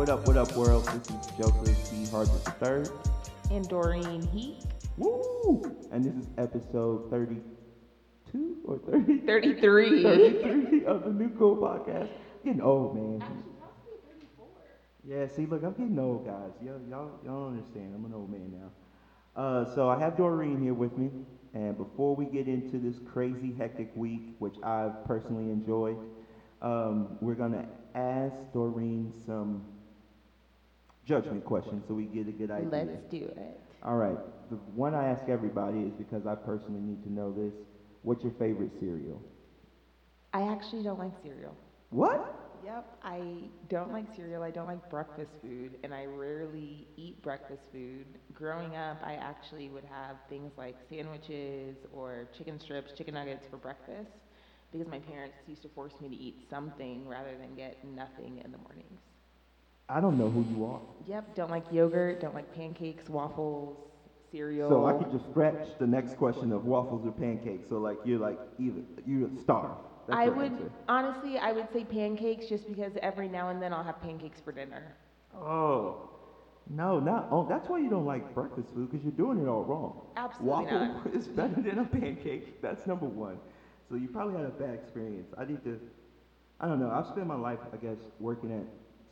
What up, what up, world? This is Joseph C. Hargis III. And Doreen Heake. Woo! And this is episode 32 or 30? 33. 33 of the New Kool Podcast. Getting old, man. Yeah, see, look, I'm getting old, guys. Y'all, y'all, y'all don't understand. I'm an old man now. Uh, so I have Doreen here with me. And before we get into this crazy, hectic week, which I've personally enjoyed, um, we're going to ask Doreen some judgment questions so we get a good idea. Let's do it. All right. The one I ask everybody is because I personally need to know this. What's your favorite cereal? I actually don't like cereal. What? Yep, I don't like cereal. I don't like breakfast food, and I rarely eat breakfast food. Growing up, I actually would have things like sandwiches or chicken strips, chicken nuggets for breakfast because my parents used to force me to eat something rather than get nothing in the mornings. I don't know who you are. Yep, don't like yogurt, don't like pancakes, waffles, cereal. So I could just scratch the next question of waffles or pancakes. So like you're like either you're a star. That's I would answer. honestly, I would say pancakes just because every now and then I'll have pancakes for dinner. Oh. No, not. Oh, that's why you don't like breakfast food because you're doing it all wrong. Absolutely Waffle not. is better than a pancake. That's number one. So you probably had a bad experience. I need to. I don't know. I've spent my life, I guess, working at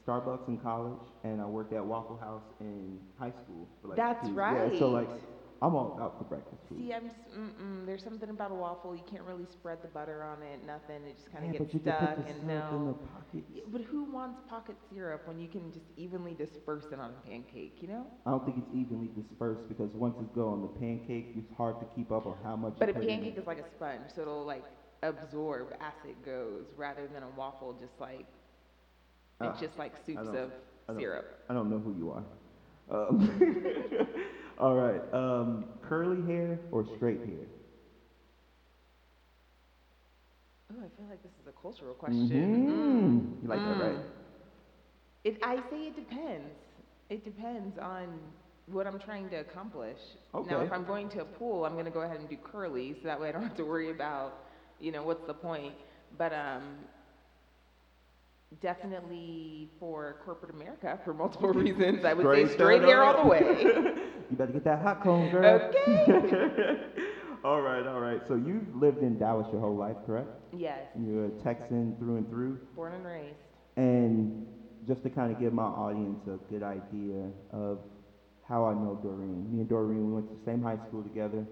Starbucks in college, and I worked at Waffle House in high school. For like That's two- Yeah, so right. like, I'm all out for breakfast food. See, I'm just, mm-mm, there's something about a waffle. You can't really spread the butter on it, nothing. It just kind of yeah, gets but you can stuck put the and syrup in the no. pockets. Yeah, But who wants pocket syrup when you can just evenly disperse it on a pancake, you know? I don't think it's evenly dispersed because once it's go on the pancake, it's hard to keep up on how much. But you a put in pancake it. is like a sponge, so it'll like absorb as it goes, rather than a waffle just like, Ah, it's just like soups don't- of I don't- syrup. I don't know who you are. Um, all right. Um, curly hair or straight hair? Oh, I feel like this is a cultural question. Mhm. You like that, right? Mm. It, I say it depends. It depends on what I'm trying to accomplish. Now, Okay. if I'm going to a pool, I'm going to go ahead and do curly, so that way I don't have to worry about, you know, what's the point. But um, definitely for corporate America, for multiple reasons, I would say Straight straight hair all the way. You better get that hot comb, girl. Okay. all right, all right. So you've lived in Dallas your whole life, correct? yes, You're a Texan through and through. born and raised. And just to kind of give my audience a good idea of how I know Doreen. Me and Doreen, we went to the same high school together.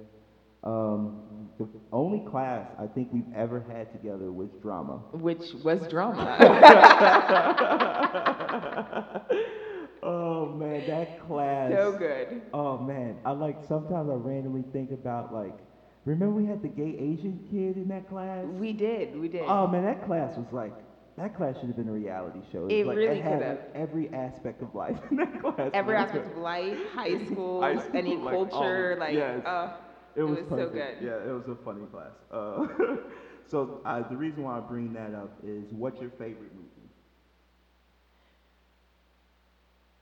Um, the only class I think we've ever had together was drama. Which was drama. oh man, that class. so good. Oh man, I like sometimes I randomly think about like, remember we had the gay Asian kid in that class? We did, we did. Oh man, that class was like that class should have been a reality show. It was like, really had could have. every aspect of life in that class. Every aspect of life, high school, High school, any like, culture, all- like, yes. uh, It was, was so good. Yeah, it was a funny class. Uh, so uh, the reason why I bring that up is, what's your favorite movie?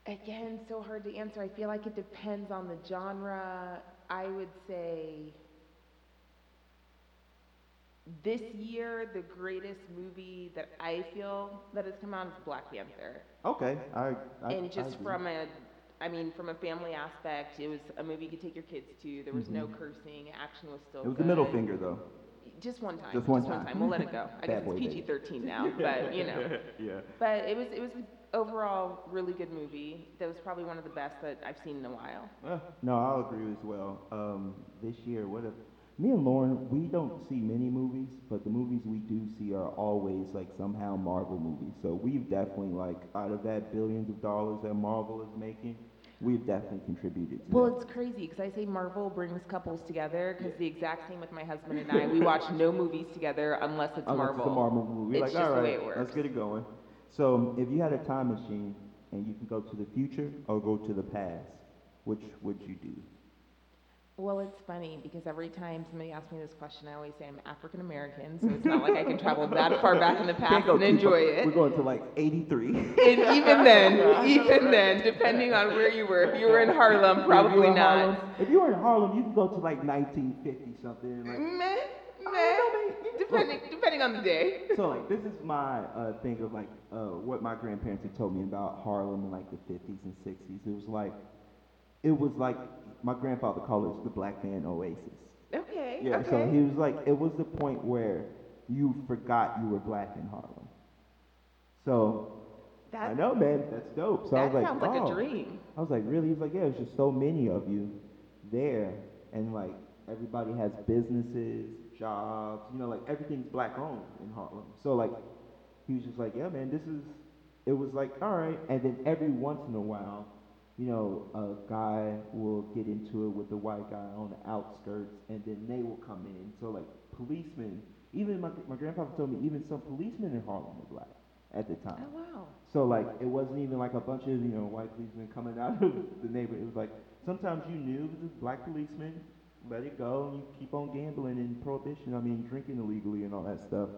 again, so hard to answer. I feel like it depends on the genre. I would say this year, the greatest movie that I feel that has come out is Black Panther. Okay, I. I and I just agree. from a, I mean, from a family aspect, it was a movie you could take your kids to. There was no cursing. Action was still Mm-hmm. it was the middle good. finger though. Just one time. Just one time. We'll let it go. I guess Bad boy it's. PG-13 now, but you know. yeah. But it was it was an overall really good movie. That was probably one of the best that I've seen in a while. Uh, no, I'll agree as well. Um, this year, what if me and Lauren, we don't see many movies, but the movies we do see are always like somehow Marvel movies. So we've definitely like out of that billions of dollars that Marvel is making, we've definitely contributed to Well, that. it's crazy because I say Marvel brings couples together because the exact same with my husband and I. We watch no movies together unless it's Unless Marvel. It's a Marvel movie. It's like, just all the right, way it works. let's get it going. So if you had a time machine and you can go to the future or go to the past, which would you do? Well, it's funny because every time somebody asks me this question, I always say I'm African American, so it's not like I can travel that far back in the past and enjoy it. We're going to like 83. And even then, even then, depending on where you were, if you were in Harlem, probably in not. Harlem- if you were in Harlem, you could go to like 1950 something. Like, Meh, meh. depending depending on the day. So like this is my uh, thing of like uh, what my grandparents had told me about Harlem in like the 50s and 60s. It was like it was like my grandfather called it the black man oasis. Okay. Yeah, okay. so he was like it was the point where you forgot you were black in Harlem. So I know, man, that's dope. So I was like, sounds like oh. a dream. I was like, really? He's like, yeah, there's just so many of you there, and like everybody has businesses, jobs, you know, like everything's black owned in Harlem. So like, he was just like, yeah, man, this is. It was like, all right, and then every once in a while, you know, a guy will get into it with a white guy on the outskirts, and then they will come in. So like, policemen, even my my grandfather told me, even some policemen in Harlem were black at the time. Oh wow. So like it wasn't even like a bunch of you know white policemen coming out of the neighborhood. It was like sometimes you knew it was black policemen. let it go, and you keep on gambling and prohibition. I mean drinking illegally and all that stuff.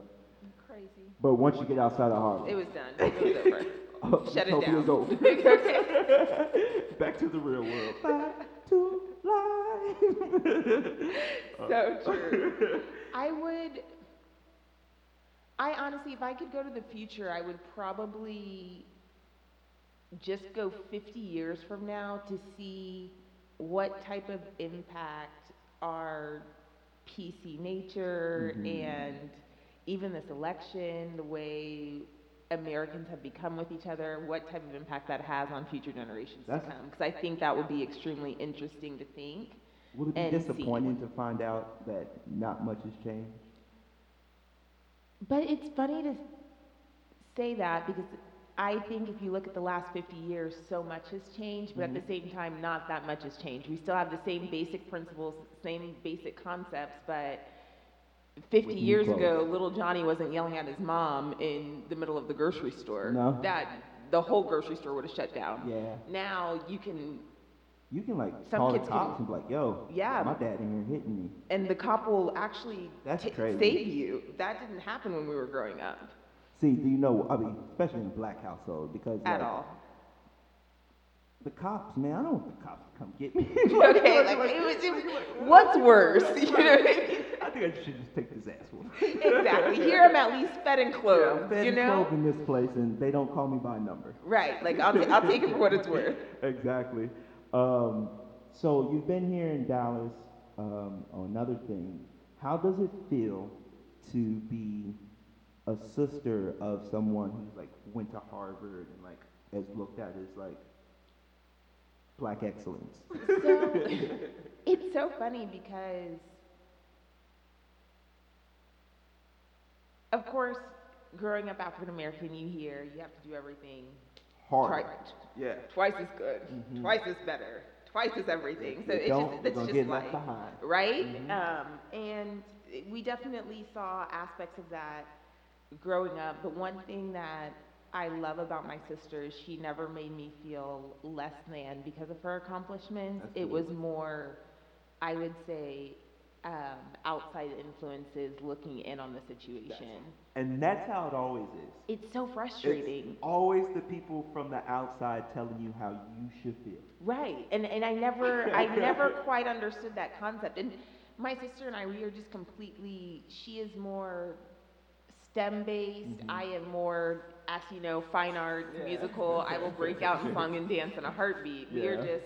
Crazy. But once you get outside of Harlem, It was done. It was over. Oh, Shut it down. over. Okay. Back to the real world. Back to life. so true. I would. I honestly, if I could go to the future, I would probably just go 50 years from now to see what type of impact our PC nature Mhm. and even this election, the way Americans have become with each other, what type of impact that has on future generations That's- to come. Because I think that would be extremely interesting to think. Would it be And see. disappointing to find out that not much has changed? But it's funny to say that because I think if you look at the last 50 years, so much has changed, but at the mm-hmm. same time, not that much has changed. We still have the same basic principles, same basic concepts, but 50 With years ago, little Johnny wasn't yelling at his mom in the middle of the grocery store. No. That the whole grocery store would have shut down. Yeah. Now you can, You can like Some call the kids cops can- and be like, yo, Yeah. my dad in here hitting me. and the cop will actually crazy. save you. That didn't happen when we were growing up See, do you know? I mean, especially in black household, because at like, all. The cops, man, I don't want the cops to come get me. okay, like it was, it was what's worse? You know what I mean? I think I should just take this ass whooping. Exactly. Here I'm at least fed and Yeah, clothed. I'm fed you and know? clothed in this place, and they don't call me by number. Right. Like I'll, t- I'll take it for what it's worth. exactly. Um, so you've been here in Dallas. Um, on another thing, how does it feel to be a sister of someone who's like went to Harvard and like is looked at as like black excellence? So it's so funny because, of course, growing up African American, you hear you have to do everything Harvard. Twice, Yeah. twice as good, Mhm. twice as better, twice as everything. So it's just it's just get life. left behind. right? Mhm. Um, and we definitely saw aspects of that growing up. But one thing that I love about my sister is she never made me feel less than because of her accomplishments. It was more, I would say, um, outside influences looking in on the situation. And that's how it always is. It's so frustrating. It's always the people from the outside telling you how you should feel. Right. And and I never I never quite understood that concept. And my sister and I we are just completely she is more STEM based. Mhm. I am more as you know, fine art, Yeah. musical. I will break out in song and dance in a heartbeat. We are just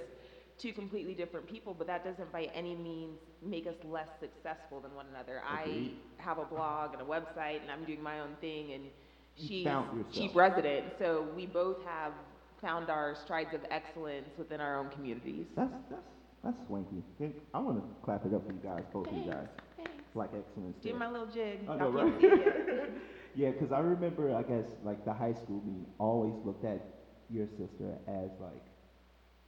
two completely different people, but that doesn't by any means make us less successful than one another. Agreed. I have a blog and a website and I'm doing my own thing and she's chief resident. So we both have found our strides of excellence within our own communities. That's that's that's swanky. I want to clap it up for you guys, both of you guys. Thanks. Black excellence. Do my little jig. I know, right? Yeah, because I remember, I guess, like the high school me always looked at your sister as like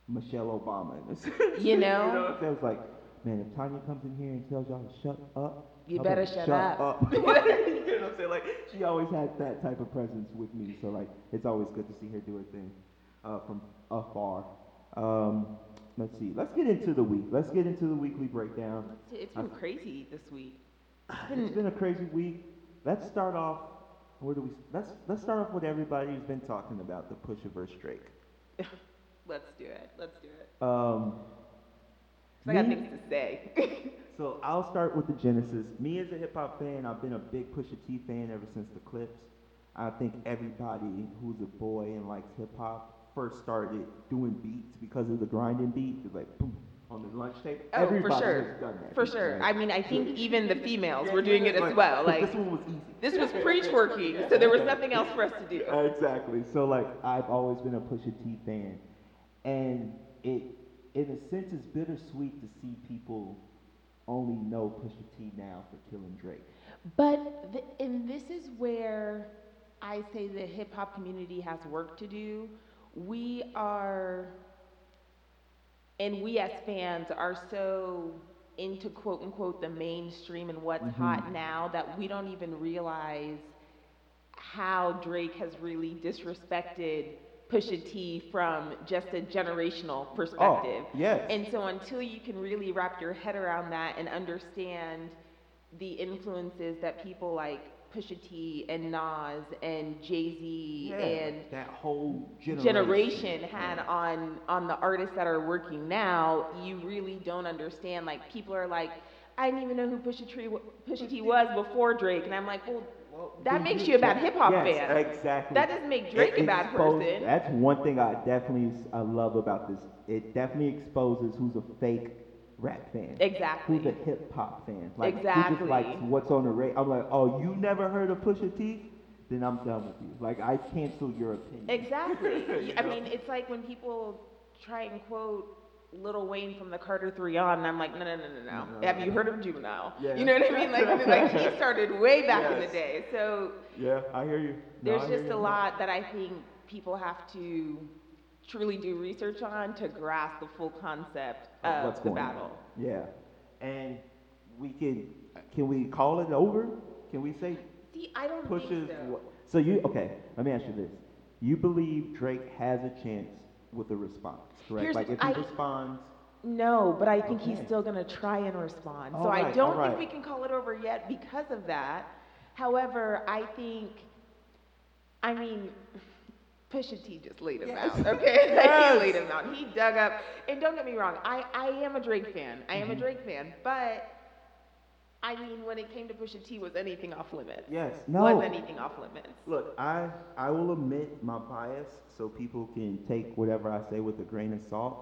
Michelle Obama. in a sense. You know? it was like, man, if Tanya comes in here and tells y'all to shut up, You I better shut up." you know what I'm saying? Like, she always had that type of presence with me. So like, it's always good to see her do her thing uh, from afar. Um, let's see. Let's get into the week. Let's get into the weekly breakdown. It's been crazy this week. It's been a crazy week. Let's start off. Where do we? Let's let's start off with everybody who's been talking about the Pusha versus Drake. Let's do it. Let's do it. Um, 'Cause I got things to say. So I'll start with the genesis. Me as a hip hop fan, I've been a big Pusha T fan ever since the Clipse. I think everybody who's a boy and likes hip hop first started doing beats because of the grinding beat. It was like boom on the lunch table. Oh, everybody for sure. has done that. For beat, sure. right? I mean, I think even the females were doing it as but- well. but Like this one was easy. this was preach working, so there was nothing else for us to do. Exactly. So like I've always been a Pusha T fan, and it in a sense is bittersweet to see people only know Pusha T now for killing Drake. But th- and this is where I say the hip hop community has work to do. We are, and we as fans are so into quote unquote the mainstream and what's Mhm. hot now that we don't even realize how Drake has really disrespected Pusha T from just a generational perspective. Oh, yes. And so until you can really wrap your head around that and understand the influences that people like Pusha T and Nas and Jay-Z yeah, and that whole generation, generation had Yeah. on on the artists that are working now, you really don't understand. Like people are like, I didn't even know who Pusha T Pusha T was before Drake, and I'm like, well, Well, that makes you a bad hip hop yes, fan. Exactly. That doesn't make Drake It a bad exposed- person. That's one thing I definitely I love about this. It definitely exposes who's a fake rap fan. Exactly. Who's a hip hop fan? Like who Exactly. just likes what's on the radio. I'm like, oh, you never heard of Pusha T? Then I'm done with you. Like I cancel your opinion. Exactly. You I mean, it's like when people try and quote Lil Wayne from the Carter Three on, and I'm like, no, no, no, no, no. No, no, Have you no. heard of Juvenile? Yeah. You know what I mean? Like, like he started way back in the day. So Yeah, I hear you. There's I just a lot that I think people have to truly do research on to grasp the full concept oh, of what's the going on. battle. Yeah, and we can can we call it over? Can we say See, I don't pushes? think so. So you okay? Let me ask you this: You believe Drake has a chance with a response, correct? Here's- like if he I- responds, No, but I think he's still going to try and respond. All so I don't all right. think we can call it over yet because of that. However, I think, I mean, Pusha T just laid him Yes. out, okay? Yes. he laid him out. He dug up, and don't get me wrong, I, I am a Drake fan. I Mm-hmm. am a Drake fan, but I mean, when it came to Pusha T, was anything off limits? yes, no. Was anything off limits? Look, I I will admit my bias so people can take whatever I say with a grain of salt.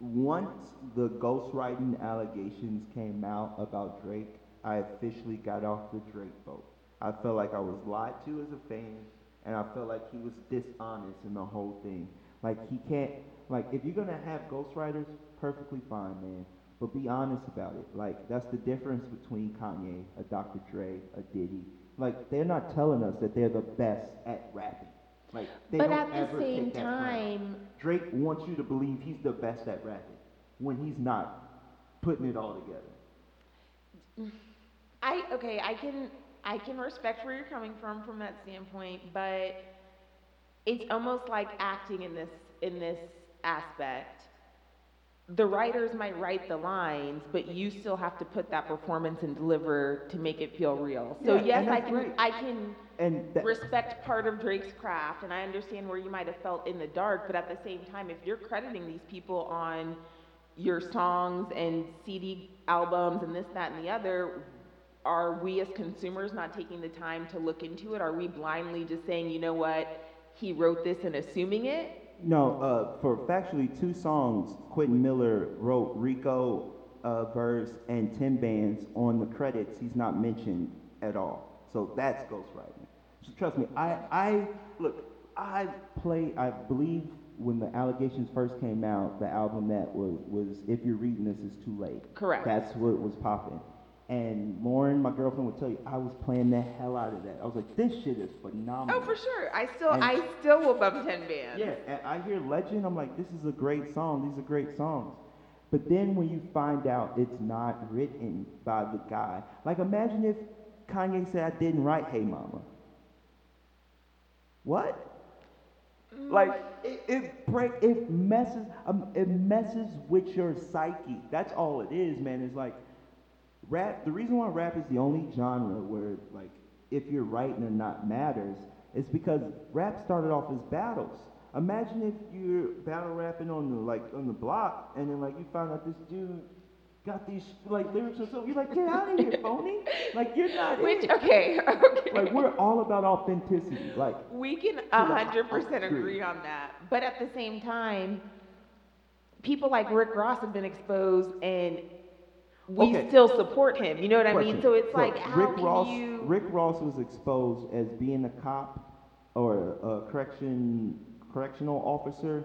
Once the ghostwriting allegations came out about Drake, I officially got off the Drake boat. I felt like I was lied to as a fan, and I felt like he was dishonest in the whole thing. Like he can't, like if you're gonna have ghostwriters, perfectly fine, man. But be honest about it. Like that's the difference between Kanye, a Dr. Dre, a Diddy. Like they're not telling us that they're the best at rapping. Like they but don't at ever the same take that time, Drake wants you to believe he's the best at rapping when he's not putting it all together. I okay, I can I can respect where you're coming from from that standpoint, but it's almost like acting in this in this aspect. The writers might write the lines, but you still have to put that performance and deliver to make it feel real. So Yeah, yes, I can great. I can And that, respect part of Drake's craft, and I understand where you might have felt in the dark, but at the same time, if you're crediting these people on your songs and CD albums and this, that, and the other, are we as consumers not taking the time to look into it? Are we blindly just saying, you know what, he wrote this and assuming it? no, uh, for factually two songs, Quentin Miller wrote Rico uh, verse and 10 Bands on the credits. He's not mentioned at all. So that's ghostwriting. So trust me, I, I look, I play. I believe when the allegations first came out, the album that was was If You're Reading This It's Too Late. Correct. That's what was popping. And Lauren, my girlfriend, would tell you, I was playing the hell out of that. I was like, this shit is phenomenal. Oh, for sure. I still, And- I still will bump 10 bands. Yeah, and I hear Legend, I'm like, this is a great song. These are great songs. But then when you find out it's not written by the guy, like imagine if Kanye said, I didn't write Hey Mama. What? Like it, it break it messes um, it messes with your psyche. That's all it is, man. It's like rap. The reason why rap is the only genre where like if you're writing or not matters is because rap started off as battles. Imagine if you're battle rapping on the like on the block and then like you find out this dude got these like lyrics and so you're like, get out of here, phony. Like you're not Which it. okay, okay. Like we're all about authenticity. Like we can a hundred percent agree on that. But at the same time, people like Rick Ross have been exposed and we Okay. still support him. You know what I mean? So it's So like how Rick can Ross, you Rick Ross was exposed as being a cop or a correction correctional officer.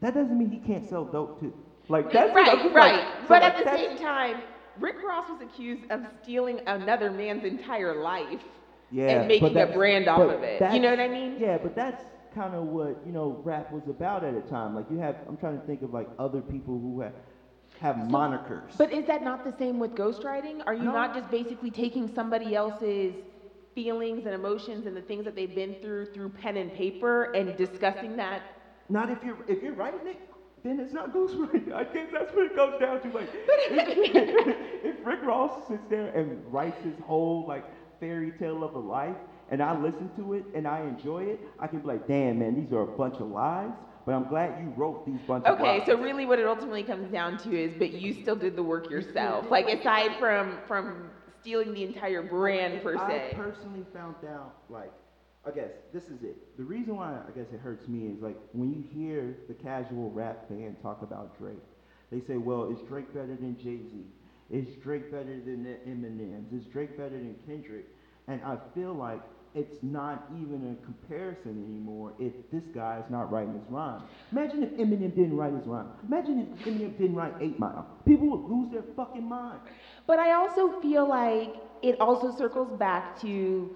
That doesn't mean he can't sell dope too. Like that's right, just right. like- so, but like, at the same time, Rick Ross was accused of stealing another man's entire life yeah, and making a brand off of it. You know what I mean? Yeah, but that's kind of what you know rap was about at a time. Like you have, I'm trying to think of like other people who have have monikers. But is that not the same with ghostwriting? Are you No. not just basically taking somebody else's feelings and emotions and the things that they've been through through pen and paper and discussing that? Not if you're if you're writing it, then it's not ghostwriting. I guess that's what it comes down to. Like, if, if Rick Ross sits there and writes his whole like fairy tale of a life, and I listen to it and I enjoy it, I can be like, damn man, these are a bunch of lies. But I'm glad you wrote these bunch of Okay, so really what it ultimately comes down to is but you still did the work yourself. Like aside from from stealing the entire brand per se. I personally found out, like, I guess this is it. The reason why I guess it hurts me is like when you hear the casual rap fan talk about Drake, they say, well, is Drake better than Jay Z? Is Drake better than the Eminems? Is Drake better than Kendrick? And I feel like it's not even a comparison anymore if this guy is not writing his rhyme. Imagine if Eminem didn't write his rhyme. Imagine if Eminem didn't write Eight Mile. People would lose their fucking mind. But I also feel like it also circles back to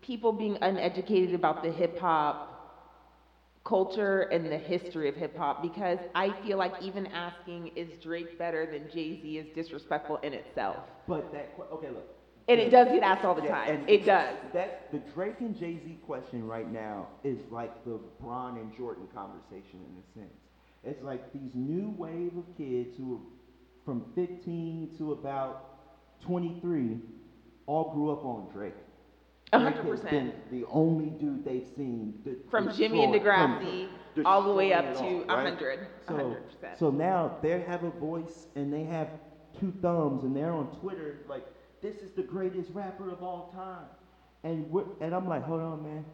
people being uneducated about the hip hop culture and the history of hip hop because I feel like even asking is Drake better than Jay Z is disrespectful in itself. But that, okay, look. And it does get asked all the Yeah, time. It does. That the Drake and Jay Z question right now is like the Bron and Jordan conversation in a sense. It's like these new wave of kids who are from 15 to about 23 all grew up on Drake. A Drake hundred has percent. been The only dude they've seen de- From Jimmy and Degrassi all the way up to all, a right? hundred. A So, hundred percent. so now they have a voice and they have two thumbs and they're on Twitter like, this is the greatest rapper of all time. And and I'm like, hold on, man.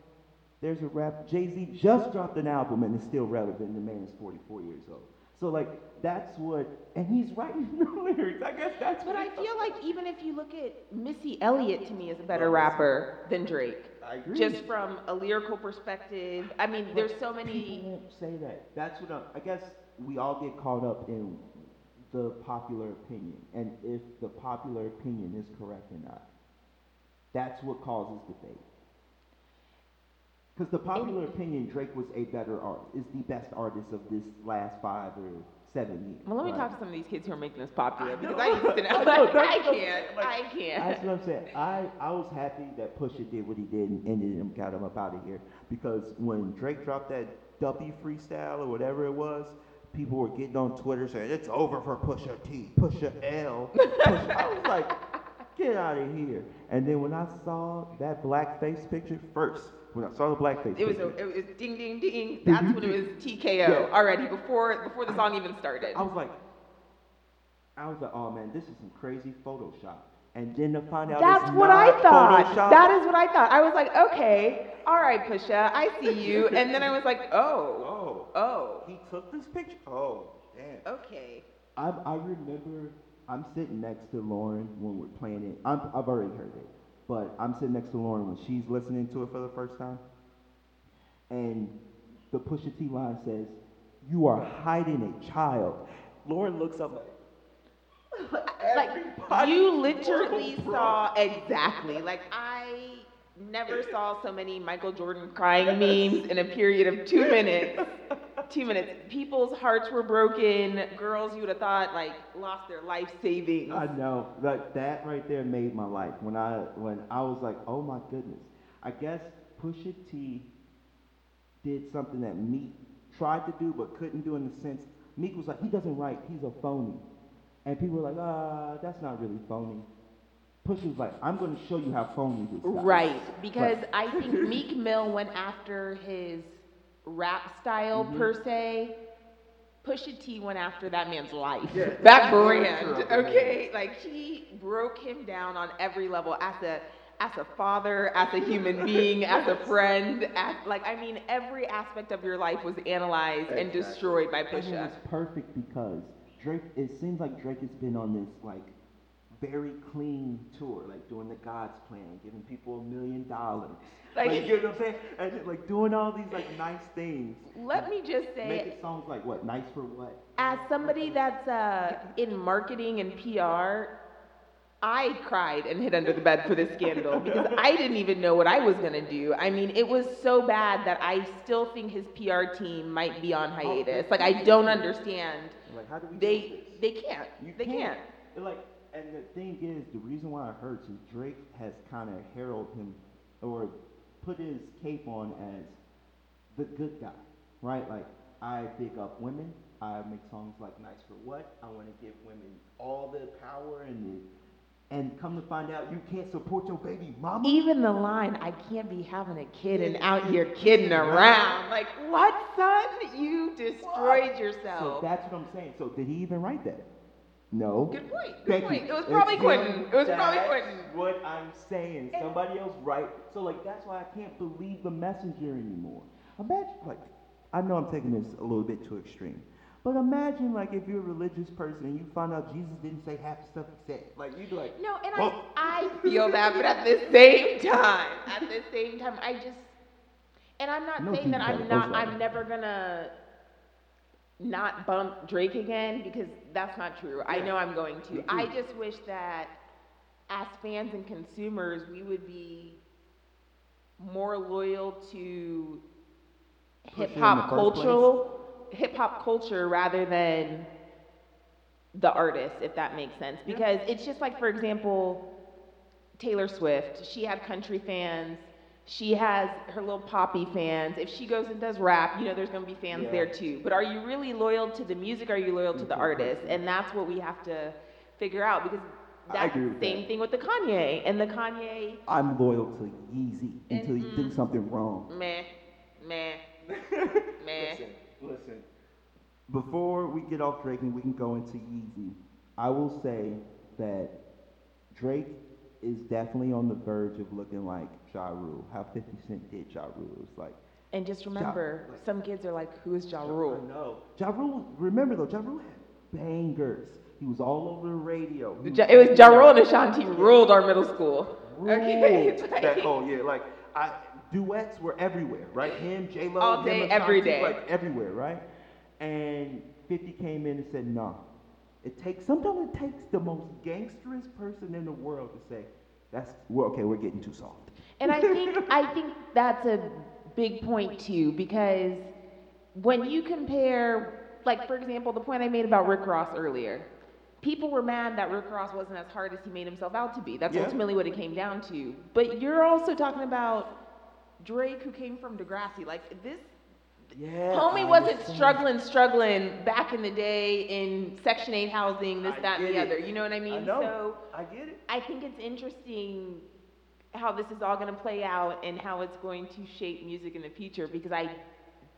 There's a rap. Jay Z just dropped an album and it's still relevant. The man is 44 years old. So like, that's what, and he's writing the lyrics. I guess that's But. I feel like even if you look at Missy Elliott to me is a better rapper than Drake. I agree. Just from a lyrical perspective. I mean, there's so People many won't say that. That's what I, I guess we all get caught up in the popular opinion, and if the popular opinion is correct or not. That's what causes debate. Because the popular opinion, Drake was a better art, is the best artist of this last five or seven years. Well, let me right? talk to some of these kids who are making this popular I because know. I used to I know. know, Like, I can't. like, I can't. That's what I'm saying. I, I was happy that Pusha did what he did and ended him, got him up out of here. Because when Drake dropped that Duppy freestyle or whatever it was, people were getting on Twitter saying, it's over for Pusha T, Pusha L. Pusha. I was like, get out of here. And then when I saw that blackface picture first, when I saw the blackface It was, picture, a, it was ding, ding, ding. That's when it was TKO Yeah. already before before the song even started. I was like, I was like, oh man, this is some crazy Photoshop. And then to find out That's it's what not I thought. Photoshop, That is what I thought. I was like, okay, all right, Pusha, I see you. And then I was like, oh, Oh, oh, he took this picture? Oh, damn. okay. I, I remember I'm sitting next to Lauren when we're playing it. I'm, I've already heard it, but I'm sitting next to Lauren when she's listening to it for the first time. And the Pusha T line says, You are hiding a child. Lauren looks up like, Like you literally saw exactly. Like I never saw so many Michael Jordan crying memes in a period of two minutes. Two minutes. People's hearts were broken. Girls you would have thought like lost their life savings. I know that that right there made my life when I when I was like, oh my goodness. I guess Pusha T did something that Meek tried to do but couldn't do in the sense Meek was like, he doesn't write, he's a phony, and people were like, ah, that's not really phony. Pusha was like, I'm going to show you how phony this guy. is." Right, because Right. I think Meek Mill went after his rap style Mhm. per se Pusha T went after that man's life. Yeah, that that's brand, okay? Like he broke him down on every level as a as a father, as a human being, as a friend, as like I mean every aspect of your life was analyzed and Exactly. destroyed by And it Pusha. was perfect because Drake. It seems like Drake has been on this like very clean tour, like doing the God's plan, giving people a million dollars. Like- Like you know what I'm saying? And just, like doing all these like nice things. Let me just say Making songs like what? Nice for what? as somebody that's uh, in marketing and PR, I cried and hid under the bed for this scandal because I didn't even know what I was gonna do. I mean, it was so bad that I still think his PR team might be on oh, hiatus. Like, I don't understand. Like how do we? They they can't. You They can't. And, Like, and the thing is, the reason why it hurts is Drake has kind of heralded him or put his cape on as the good guy, right? Like, I pick up women. I make songs like "Nice for What." I want to give women all the power and the, and come to find out you can't support your baby mama. Even the line, I can't be having a kid and out here kidding around. Like, what, son? You destroyed So yourself. So that's what I'm saying. So did he even write that? No. Good point. Good Thank point. you. It was probably It's Quentin. It was probably Quentin. What I'm saying, somebody else write. So like that's why I can't believe the messenger anymore. Imagine like, I know I'm taking this a little bit too extreme, but imagine like if you're a religious person and you find out Jesus didn't say half the stuff he said. Like you'd be like, No, and Well- I, I feel that, but at the same time, at the same time, I just, and I'm not No, saying that I'm not. I'm never gonna not bump Drake again because that's not true. I know I'm going to. I just wish that as fans and consumers, we would be more loyal to Push it in hip hop first cultural, hip hop culture rather than the artist, if that makes sense. Because it's just like, for example, Taylor Swift. She had country fans. She has her little poppy fans. If she goes and does rap, you know there's gonna be fans Yeah. there too. But are you really loyal to the music? Are you loyal to To the the artist? And that's what we have to figure out because that's agree the with same that. thing with the Kanye. And the Kanye, I'm loyal to Yeezy until you do mm-hmm. something wrong. meh, meh, meh. Listen, listen. Before we get off Drake and we can go into Yeezy, I will say that Drake is definitely on the verge of looking like Ja Rule. How 50 Cent did Ja Rule. It was like, And just remember, like- some kids are like, "Who is Ja I Rule?" know. Ja Rule, remember though, Ja Rule had bangers. He was all over the radio. He Ja- It was Ja Rule and Ashanti ruled our middle school. ruled Okay, like- that whole year. Like I, duets were everywhere, right? Him, J Lo, All day, Ashanti, every day. like everywhere, right? And 50 came in and said, "No, it takes. Sometimes it takes the most gangsterous person in the world to say, that's well, okay. We're getting too soft." And I think I think that's a big point too, because when you compare, like for example, the point I made about Rick Ross earlier, people were mad that Rick Ross wasn't as hard as he made himself out to be. That's Yeah. ultimately what it came down to. But you're also talking about Drake, who came from Degrassi. Like this Yeah. homie wasn't struggling, struggling back in the day in Section 8 housing, this, I that, and the get other. You know what I mean? I know. So I get it. I think it's interesting how this is all going to play out and how it's going to shape music in the future because I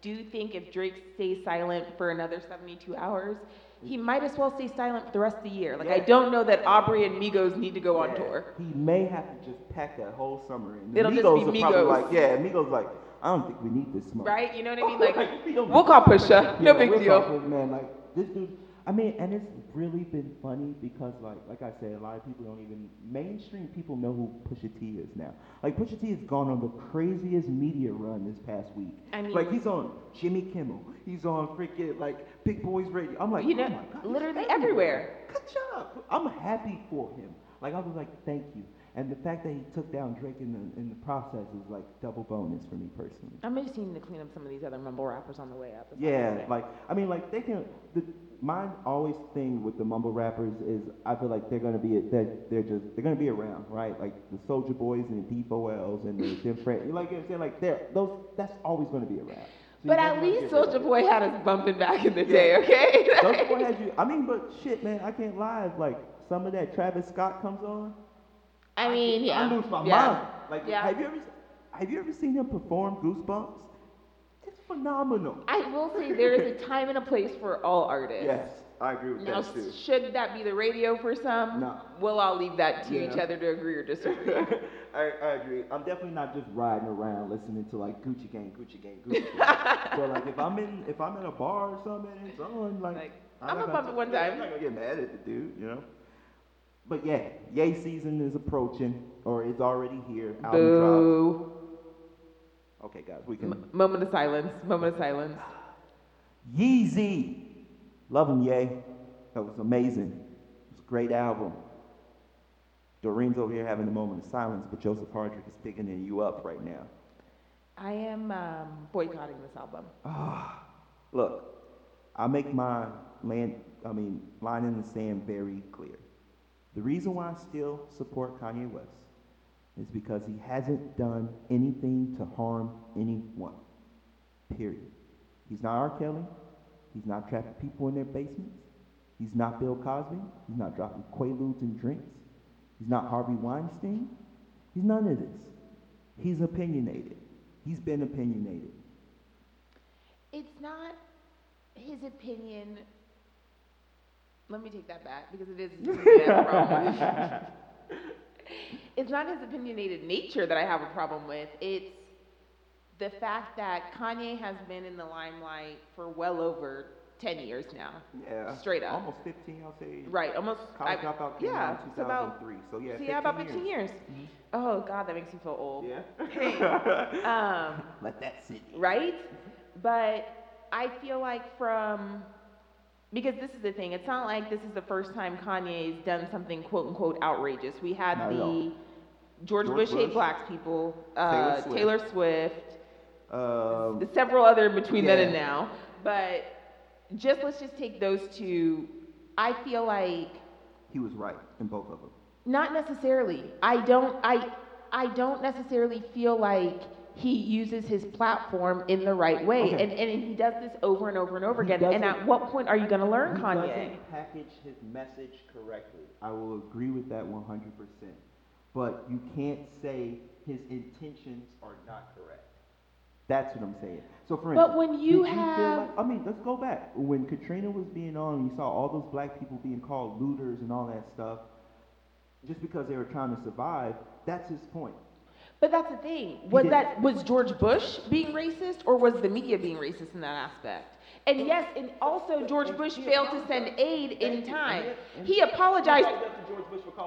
do think if Drake stays silent for another 72 hours, he might as well stay silent for the rest of the year. Like, I don't know that Aubrey and Migos need to go on Yeah. tour. He may have to just pack that whole summer in. It'll just Migos be are Migos. like, yeah, Migos like, I don't think we need this smoke. Right? You know what I mean? Like, we we'll call Pusha. No Yeah, big we'll deal. talk man, like this dude. I mean, and it's really been funny because, like, like I said, a lot of people don't even mainstream people know who Pusha T is now. Like Pusha T has gone on the craziest media run this past week. I mean- like he's on Jimmy Kimmel, he's on freaking like Big Boys Radio. I'm like, You oh know, my God, literally everywhere. Good job. I'm happy for him. Like I was like, thank you. And the fact that he took down Drake in the in the process is like double bonus for me personally. I'm just needing to clean up some of these other mumble rappers on the way up. Yeah, like I mean, like they can. The, my always thing with the mumble rappers is I feel like they're gonna be they're, they're just they're gonna be around, right? Like the Soulja Boys and the D4Ls and the different. You like you know what I'm saying? Like they're those. That's always gonna be around. So But at least get rid of Soulja. Boy had us bumping back in the day, okay? Soulja Boy had you. I mean, but shit, man, I can't lie. Like some of that Travis Scott comes on. I mean, yeah. I lose my yeah. mind. Like, Yeah. have you ever have you ever seen him perform Goosebumps? Phenomenal. I will say there is a time and a place for all artists. Yes, I agree with Now, that too. should that be the radio for some? No. We'll all leave that to Yeah. each other to agree or disagree. I, I agree. I'm definitely not just riding around listening to like Gucci Gang, Gucci Gang, Gucci Gang. but like if I'm in if I'm in a bar or something and it's on, like, Like, I'm I'ma not gonna- it one time. I'm not gonna get mad at the dude, you know. But yeah, Yay season is approaching or is already here. Album drops. Okay, guys, we can. M- moment of silence. Moment of silence. Yeezy, love him, Yay. That was amazing. It was a great album. Doreen's over here having a moment of silence, but Joseph Hardrick is picking you up right now. I am um, boycotting this album. Ah, look, I make my land, I mean, line in the sand very clear. The reason why I still support Kanye West is because he hasn't done anything to harm anyone. Period. He's not R. Kelly. He's not trapping people in their basements. He's not Bill Cosby. He's not dropping quaaludes and drinks. He's not Harvey Weinstein. He's none of this. He's opinionated. He's been opinionated. It's not his opinion. Let me take that back because it is his opinion I have a problem with. It's not his opinionated nature that I have a problem with. It's the fact that Kanye has been in the limelight for well over 10 years now. Yeah. Straight up. Almost 15, I'll say. Right, almost. College I- dropout came yeah, out in it's about so yeah, So yeah, about 15 years. Oh God, that makes me feel old. Yeah. Um, Let that sit. right? But I feel like from because this is the thing, it's not like this is the first time Kanye's done something quote unquote outrageous. We had Not at the. George, George Bush hate Bush, blacks people, uh, Taylor Swift. Taylor Swift, Um, the several other between then and Yeah. now. But just let's just take those two. I feel like he was right in both of them. Not necessarily. I don't I I don't necessarily feel like he uses his platform in the right way. Okay. And and he does this over and over and over He again. And at what point are you gonna learn he Kanye? doesn't package his message correctly. I will agree with that 100%. But you can't say his intentions are not correct. That's what I'm saying. So for instance, But when you have- like- I mean, let's go back. When Katrina was being on, you saw all those black people being called looters and all that stuff, just because they were trying to survive. That's his point. But that's the thing. Was that was George Bush being racist or was the media being racist in that aspect? And yes, and also George Bush failed to send aid in time. He apologized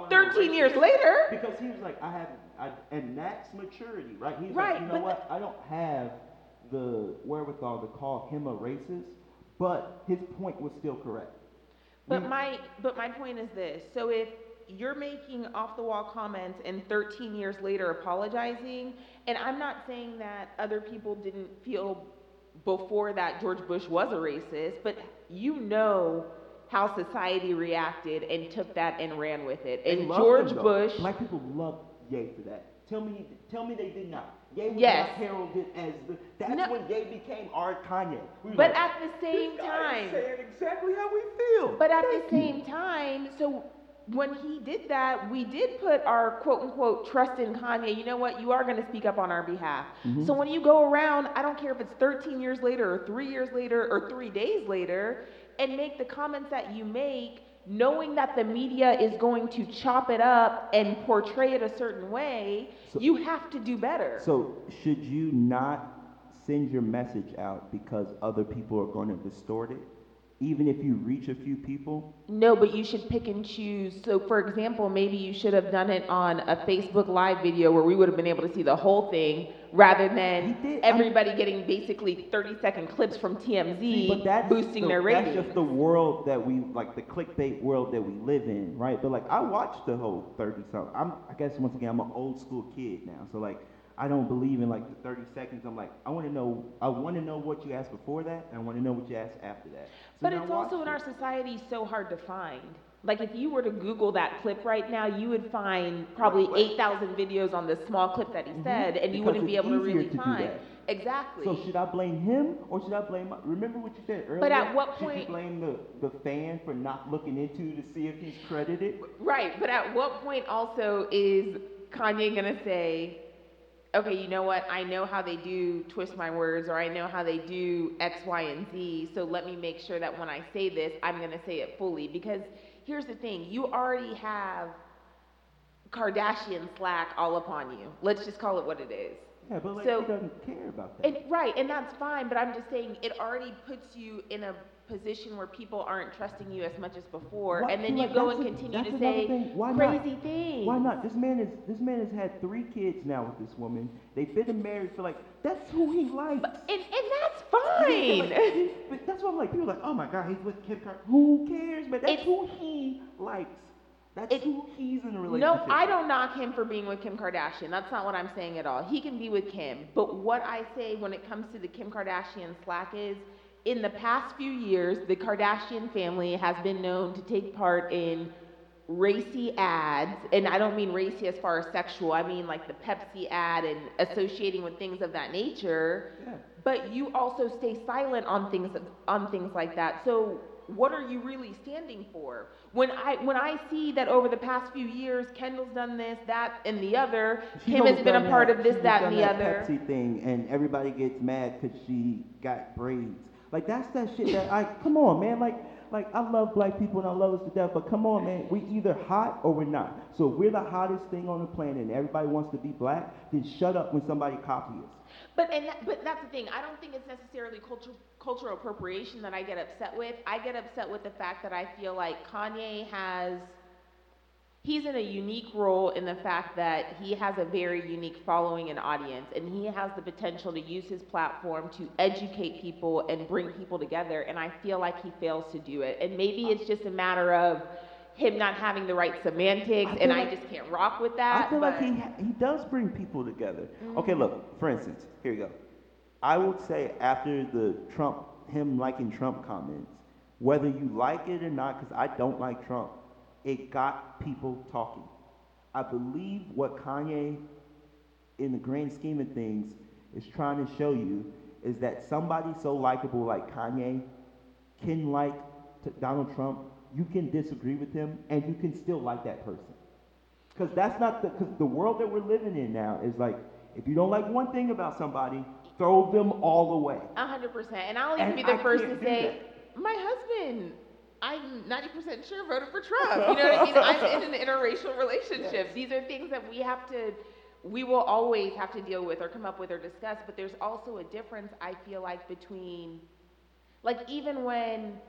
13 years later. Because he was like, I have, I, and that's maturity, right? He's Right, like, you know what? I don't have the wherewithal to call him a racist, but his point was still correct. But We- my but my point is this. So if you're making off the wall comments and 13 years later apologizing, and I'm not saying that other people didn't feel before that George Bush was a racist, but you know how society reacted and took that and ran with it. And George him. Bush Black people love Ye for that. Tell me, tell me they did not. Ye was Yes. not heralded as the. That's No. when Ye became our Kanye. We But like, at the same "This guy time- saying exactly how we feel. But at the Thank you." same time, so when he did that, we did put our quote unquote trust in Kanye. You know what? You are going to speak up on our behalf. Mm-hmm. So when you go around, I don't care if it's 13 years later or three years later or three days later, and make the comments that you make, knowing that the media is going to chop it up and portray it a certain way, So- you have to do better. So should you not send your message out because other people are going to distort it, even if you reach a few people? No, but you should pick and choose. So, for example, maybe you should have done it on a Facebook Live video where we would have been able to see the whole thing rather He than everybody getting basically 30 second clips from TMZ But that's boosting the, their That's just the world that we like, the clickbait world that we live in, right? But like, I watched the whole thirty something. I'm, I guess once again, I'm an old school kid now, so like, I don't believe in like the thirty seconds. I'm like, I want to know, I want to know what you asked before that, and I want to know what you asked after that. But it's also in our society so hard to find. Like if you were to Google that clip right now, you would find probably 8,000 videos on this small clip that he mm-hmm. said, and you Because wouldn't be able to really to find. Exactly. So should I blame him or should I blame? Remember what you said earlier? But at what point? should you blame the the fan for not looking into to see if he's credited? Right, but at what point also is Kanye gonna say, okay, you know what? I know how they do twist my words, or I know how they do X, Y, and Z. So let me make sure that when I say this, I'm going to say it fully. Because here's the thing you already have Kardashian slack all upon you. Let's just call it what it is. Yeah, but like So- he doesn't care about that. And, right, and that's fine, but I'm just saying it already puts you in a position where people aren't trusting you as much as before, Why- and then see, you like, go and continue that's to say thing. Why not? crazy things. Why not? This man is this man has had three kids now with this woman. They've been married for like that's who he likes. But, and, and that's Yeah, fine. like, but that's what I'm like. People are like, oh my god, he's with Kim Kardashian. Who cares? But that's It's- who he likes. That's It- who he's in a No. I don't knock him for being with Kim Kardashian. That's not what I'm saying at all. He can be with Kim. But what I say when it comes to the Kim Kardashian slack is, in the past few years, the Kardashian family has been known to take part in racy ads, and I don't mean racy as far as sexual. I mean like the Pepsi ad and associating with things of that nature. Yeah. But you also stay silent on things on things like that. So what are you really standing for? When I when I see that over the past few years, Kendall's done this, that, and the other, She's Kim has been a part that- of this, that, and the that other. Pepsi thing, and everybody gets mad because she got braids. Like that's that shit that I come on, man. Like like I love black people and I love us to death, but come on, man. We either hot or we're not. So if we're the hottest thing on the planet, and everybody wants to be black. Then shut up when somebody copies us. But and that, but that's the thing. I don't think it's necessarily cultural cultural appropriation that I get upset with. I get upset with the fact that I feel like Kanye has he's in a unique role in the fact that he has a very unique following and audience and he has the potential to use his platform to educate people and bring people together and I feel like he fails to do it. And maybe it's just a matter of him not having the right semantics I and feel I just can't rock with that. I feel like he he does bring people together. Okay, Mm-hmm. look. For instance, here you go. I would say after the Trump, him liking Trump comments, whether you like it or not, because I don't like Trump, it got people talking. I believe what Kanye, in the grand scheme of things, is trying to show you is that somebody so likable like Kanye can like Donald Trump. You can disagree with him, and you can still like that person. Because that's not the, cause the world that we're living in now is like, if you don't like one thing about somebody, throw them all away. A hundred percent. And I'll even And be the I first to say, my husband, I'm ninety percent sure voted for Trump. You know what I mean? I'm in an interracial relationship. These are things that we have to we will always have to deal with or come up with or discuss, but there's also a difference I feel like between like even when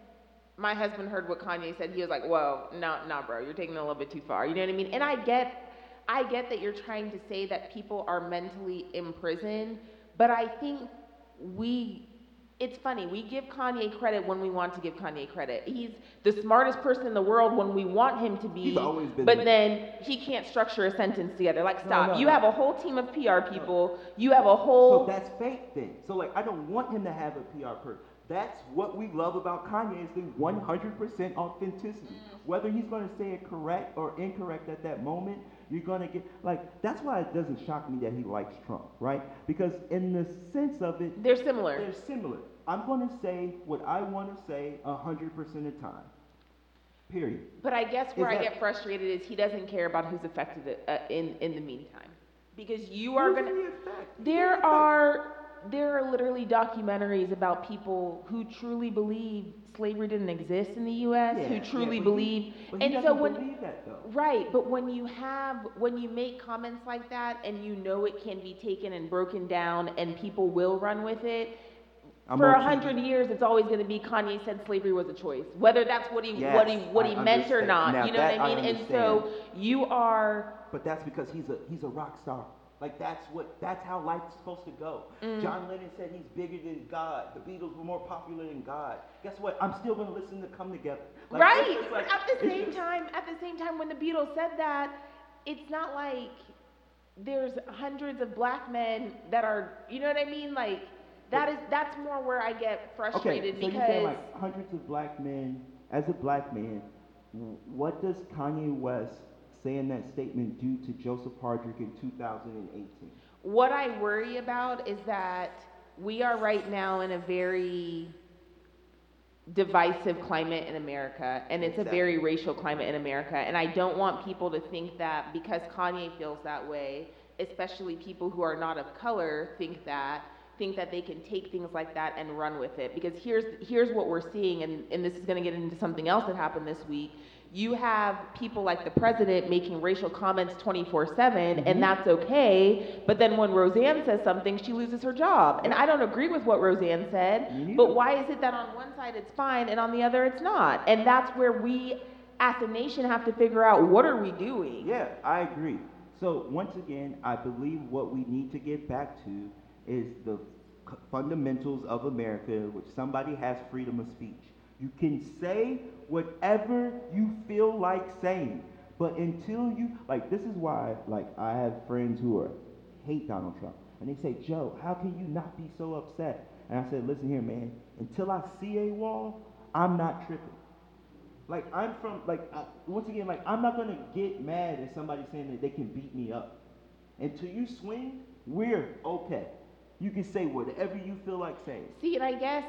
my husband heard what Kanye said, he was like, "Whoa, no, no, bro, you're taking it a little bit too far." You know what I mean? And I get, I get that you're trying to say that people are mentally imprisoned, but I think we, it's funny, we give Kanye credit when we want to give Kanye credit. He's the smartest person in the world when we want him to be, He's always been but then he can't structure a sentence together. Like, stop. no, you no. have a whole team of PR people. You have a whole. So that's fake then. So like, I don't want him to have a PR person. That's what we love about Kanye is the 100% authenticity. Mm. Whether he's going to say it correct or incorrect at that moment, you're going to get like that's why it doesn't shock me that he likes Trump, right? Because in the sense of it, they're similar. they're similar. I'm going to say what I want to say 100% of the time. Period. But I guess where Is I that- get frustrated is he doesn't care about who's affected uh, in in the meantime, because you are gonna. in the effect? Who's in There are there are literally documentaries about people who truly believe slavery didn't exist in the U.S. Yeah, who yeah, truly he- believe, he and so when believe that though. Right, but when you have, when you make comments like that and you know it can be taken and broken down and people will run with it, I'm for a hundred years, it's always going to be Kanye said slavery was a choice, whether that's what he what he what I he meant or not. Now you know what I I mean? And so you are But that's because he's a he's a rock star. Like that's what that's how life's supposed to go. Mm. John Lennon said he's bigger than God. The Beatles were more popular than God. Guess what? I'm still gonna listen to Come Together. Like, right. like- at the same just- time, at the same time, when the Beatles said that, it's not like there's hundreds of black men that are, you know what I mean? Like that is that's more where I get Okay, frustrated so you because say like hundreds of black men. As a black man, what does Kanye West say in that statement due to Joseph Hardrick in 2018? What I worry about is that we are right now in a very divisive climate in America, and it's a very racial climate in America. And I don't want people to think that because Kanye feels that way, especially people who are not of color, think that think that they can take things like that and run with it. Because here's here's what we're seeing, and, and this is going to get into something else that happened this week. You have people like the president making racial comments 24 7, and mm-hmm. that's okay. But then when Roseanne says something, she loses her job. And I don't agree with what Roseanne said, but why is it that on one side it's fine and on the other it's not? And that's where we, as a nation, have to figure out what are we doing? Yeah, I agree. So once again, I believe what we need to get back to is the fundamentals of America, which somebody has freedom of speech. You can say whatever you feel like saying, but until you like, this is why like I have friends who are hate Donald Trump, and they say, Joe, how can you not be so upset? And I said, listen here, man. Until I see a wall, I'm not tripping. Like I'm from like once again like I'm not gonna get mad at somebody saying that they can beat me up. Until you swing, we're okay. You can say whatever you feel like saying. See, and I guess,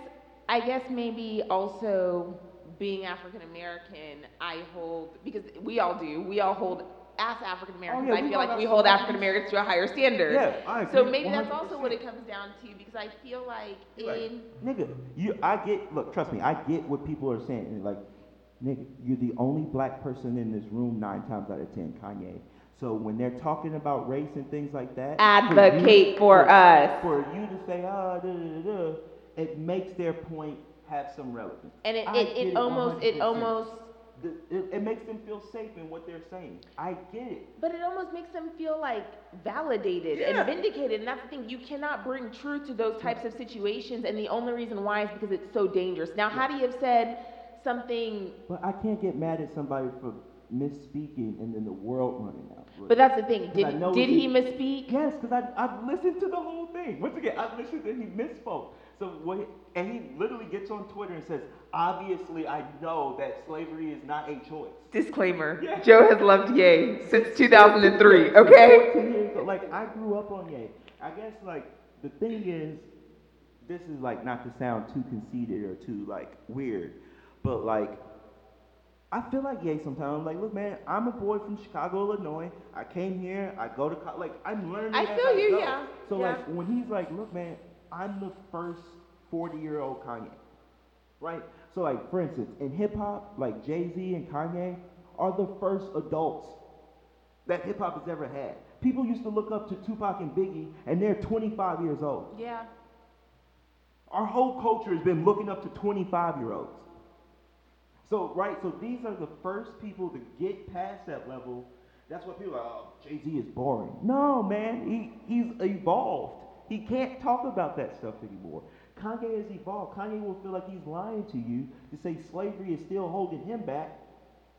I guess maybe also being African American, I hold because we all do. We all hold as African Americans. Oh, yeah, I feel like we hold. African Americans to a higher standard. Yeah, I So maybe that's also what it comes down to because I feel like You're in Nigga, you I get look, trust me, I get what people are saying. And like, nigga, you're the only black person in this room nine times out of ten, Kanye. So when they're talking about race and things like that, for you- advocate for us. for you to say, ah, da, da, da, da, it makes their point have some relevance. And it, I it, it almost, it 100%. almost, The, it, it makes them feel safe in what they're saying. I get it. but it almost makes them feel like validated Yeah. and vindicated. And that's the thing, you cannot bring truth to those types of situations. And the only reason why is because it's so dangerous. Now, how do you have said something But I can't get mad at somebody for misspeaking and then the world running out. But that's the thing. Did, did he- he misspeak? Yes, because I I've listened to the whole thing. Once again, I've listened and he misspoke. So what? And he literally gets on Twitter and says, "Obviously, I know that slavery is not a choice." Disclaimer. Yeah. Joe has loved Ye since 2003, okay? 14 years ago. Like I grew up on Ye. I guess like the thing is, this is like not to sound too conceited or too like weird, but like I feel like Ye sometimes. Like, look, man, I'm a boy from Chicago, Illinois. I came here. I go to co- like I'm learning. I feel you, go. yeah, So yeah. like when he's like, look, man, I'm the first 40 year old Kanye, right? So like for instance, in hip hop, like Jay Z and Kanye are the first adults that hip hop has ever had. People used to look up to Tupac and Biggie, and they're 25 years old. Yeah. Our whole culture has been looking up to 25 year olds. So, right, so these are the first people to get past that level. That's what people are, oh, Jay Z is boring. No, man, he, he's evolved. He can't talk about that stuff anymore. Kanye has evolved. Kanye will feel like he's lying to you to say slavery is still holding him back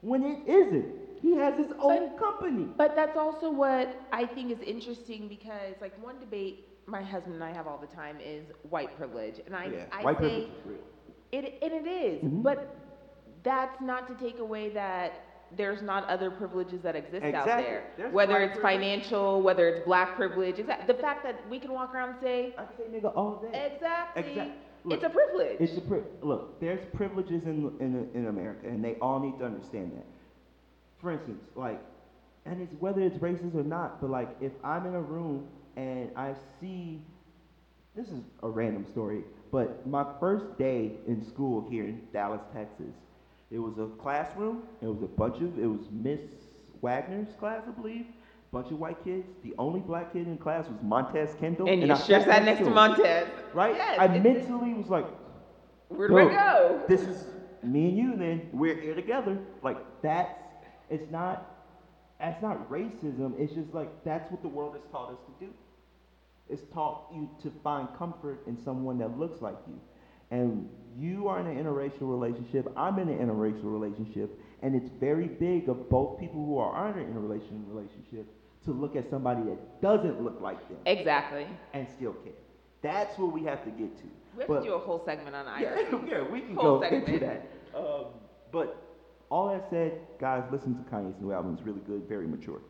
when it isn't. He has his own company. But that's also what I think is interesting because, like, one debate my husband and I have all the time is white privilege. And I, yeah, I white say, privilege is real. It, and it is, Mhm. but that's not to take away that there's not other privileges that exist out there. There's whether it's privilege. financial, whether it's black privilege, the fact that we can walk around and say, I can say nigga all day. exactly, Exact- it's a privilege. It's a pri- look. There's privileges in, in in America, and they all need to understand that. For instance, like, and it's whether it's racist or not, but like, if I'm in a room and I see, this is a random story, but my first day in school here in Dallas, Texas, it was a classroom. It was a bunch of, it was Miss Wagner's class, I believe. Bunch of white kids. The only black kid in class was Montez Kendall. and you I sure sat next to Montez. Right? Yes, I mentally was like, Where'd we Bro, go? this is me and you then we're here together like that's it's not that's not racism it's just like that's what the world has taught us to do it's taught you to find comfort in someone that looks like you and you are in an interracial relationship i'm in an interracial relationship and it's very big of both people who are in an interracial relationship to look at somebody that doesn't look like them Exactly. and still care that's what we have to get to We have But- to do a whole segment on yeah, IRC. yeah, we can Whole go into that. Um, but all that said, guys, listen to Kanye's new album. It's really good, very mature.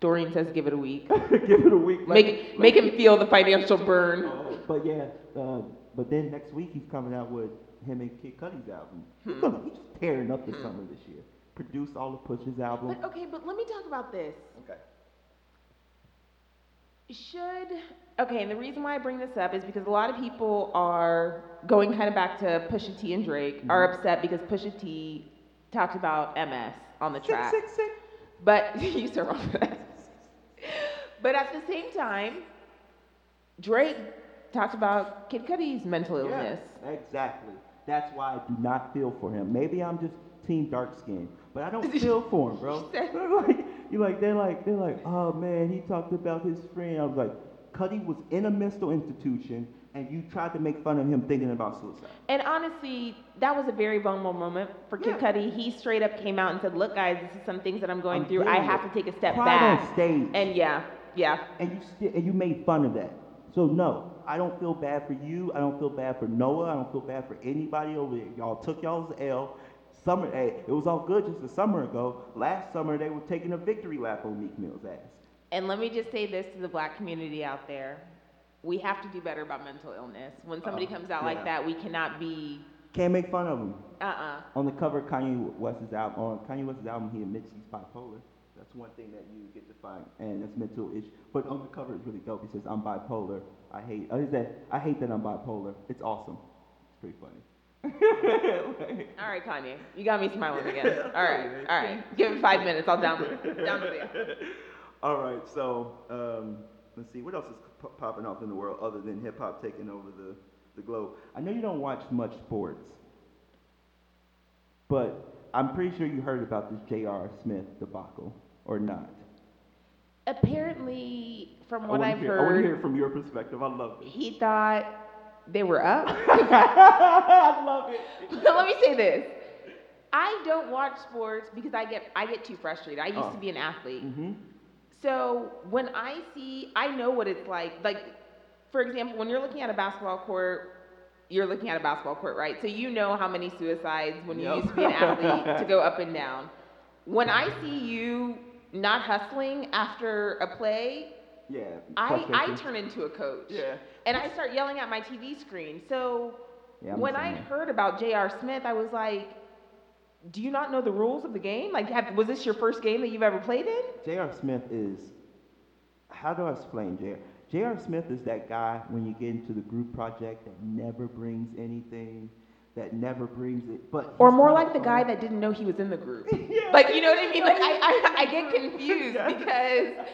Doreen says give it a week. Give it a week. like- Make, make him feel the financial burn. Oh, but yeah, uh, but then next week he's coming out with him and Kid Cudi's album. Hmm. He's, gonna, he's tearing up the summer this year. Produced all of Push's album. But okay, but let me talk about this. Okay. Should okay, and the reason why I bring this up is because a lot of people are going kind of back to Pusha T and Drake are Mhm. upset because Pusha T talked about MS on the track. Sick, sick, sick. But you so wrong for that. But at the same time, Drake talked about Kid Cudi's mental illness. Yeah, exactly. That's why I do not feel for him. Maybe I'm just team dark skin, but I don't feel for him, bro. She said- They're like, you like, they're like, they're like, oh man, he talked about his friend. I was like, Cudi was in a mental institution, and you tried to make fun of him thinking about suicide. And honestly, that was a very vulnerable moment for Kid Yeah. Cudi. He straight up came out and said, "Look, guys, this is some things that I'm going I'm through. I have to take a step Cried back." on stage, And yeah, yeah. and you sti- and you made fun of that. So no, I don't feel bad for you. I don't feel bad for Noah. I don't feel bad for anybody over there. Y'all took y'all's L. Summer, hey, it was all good just a summer ago. Last summer they were taking a victory lap on Meek Mill's ass. And let me just say this to the black community out there. We have to do better about mental illness. When somebody Oh, comes out yeah. like that, we cannot be Can't make fun of him. uh-uh. On the cover of Kanye West's album, on Kanye West's album, he admits he's bipolar. One thing that you get to find, and that's mental issue. But on the cover, it's really dope. He says, "I'm bipolar. I hate." Oh, is that? I hate that I'm bipolar. It's awesome. It's pretty funny. Like- All right, Kanye. You got me smiling again. All right. All right. Give it 5 minutes. I'll download download it. All right, so um, let's see. What else is p- popping off in the world other than hip hop taking over the, the globe? I know you don't watch much sports, but I'm pretty sure you heard about this J.R. Smith debacle, or not? Apparently, from what I've hear, I want to heard, hear it from your perspective. I love it. he thought they were up. I love it. But let me say this. I don't watch sports because I get I get too frustrated. I used Oh. to be an athlete. hmm So when I see I know what it's like. Like for example, when you're looking at a basketball court, you're looking at a basketball court, right? So you know how many suicides when you Yep. used to be an athlete to go up and down. When I see you not hustling after a play, Yeah. I, I turn into a coach. Yeah. And I start yelling at my TV screen. So Yeah, when I heard about J.R. Smith, I was like, do you not know the rules of the game? Like, have, was this your first game that you've ever played in? J.R. Smith is, how do I explain J.R.? J.R. Smith is that guy when you get into the group project that never brings anything, that never brings it, but. Or more like the guy that didn't know he was in the group. Yeah. Like, you know what I mean? Like, I, I, I get confused Yeah. because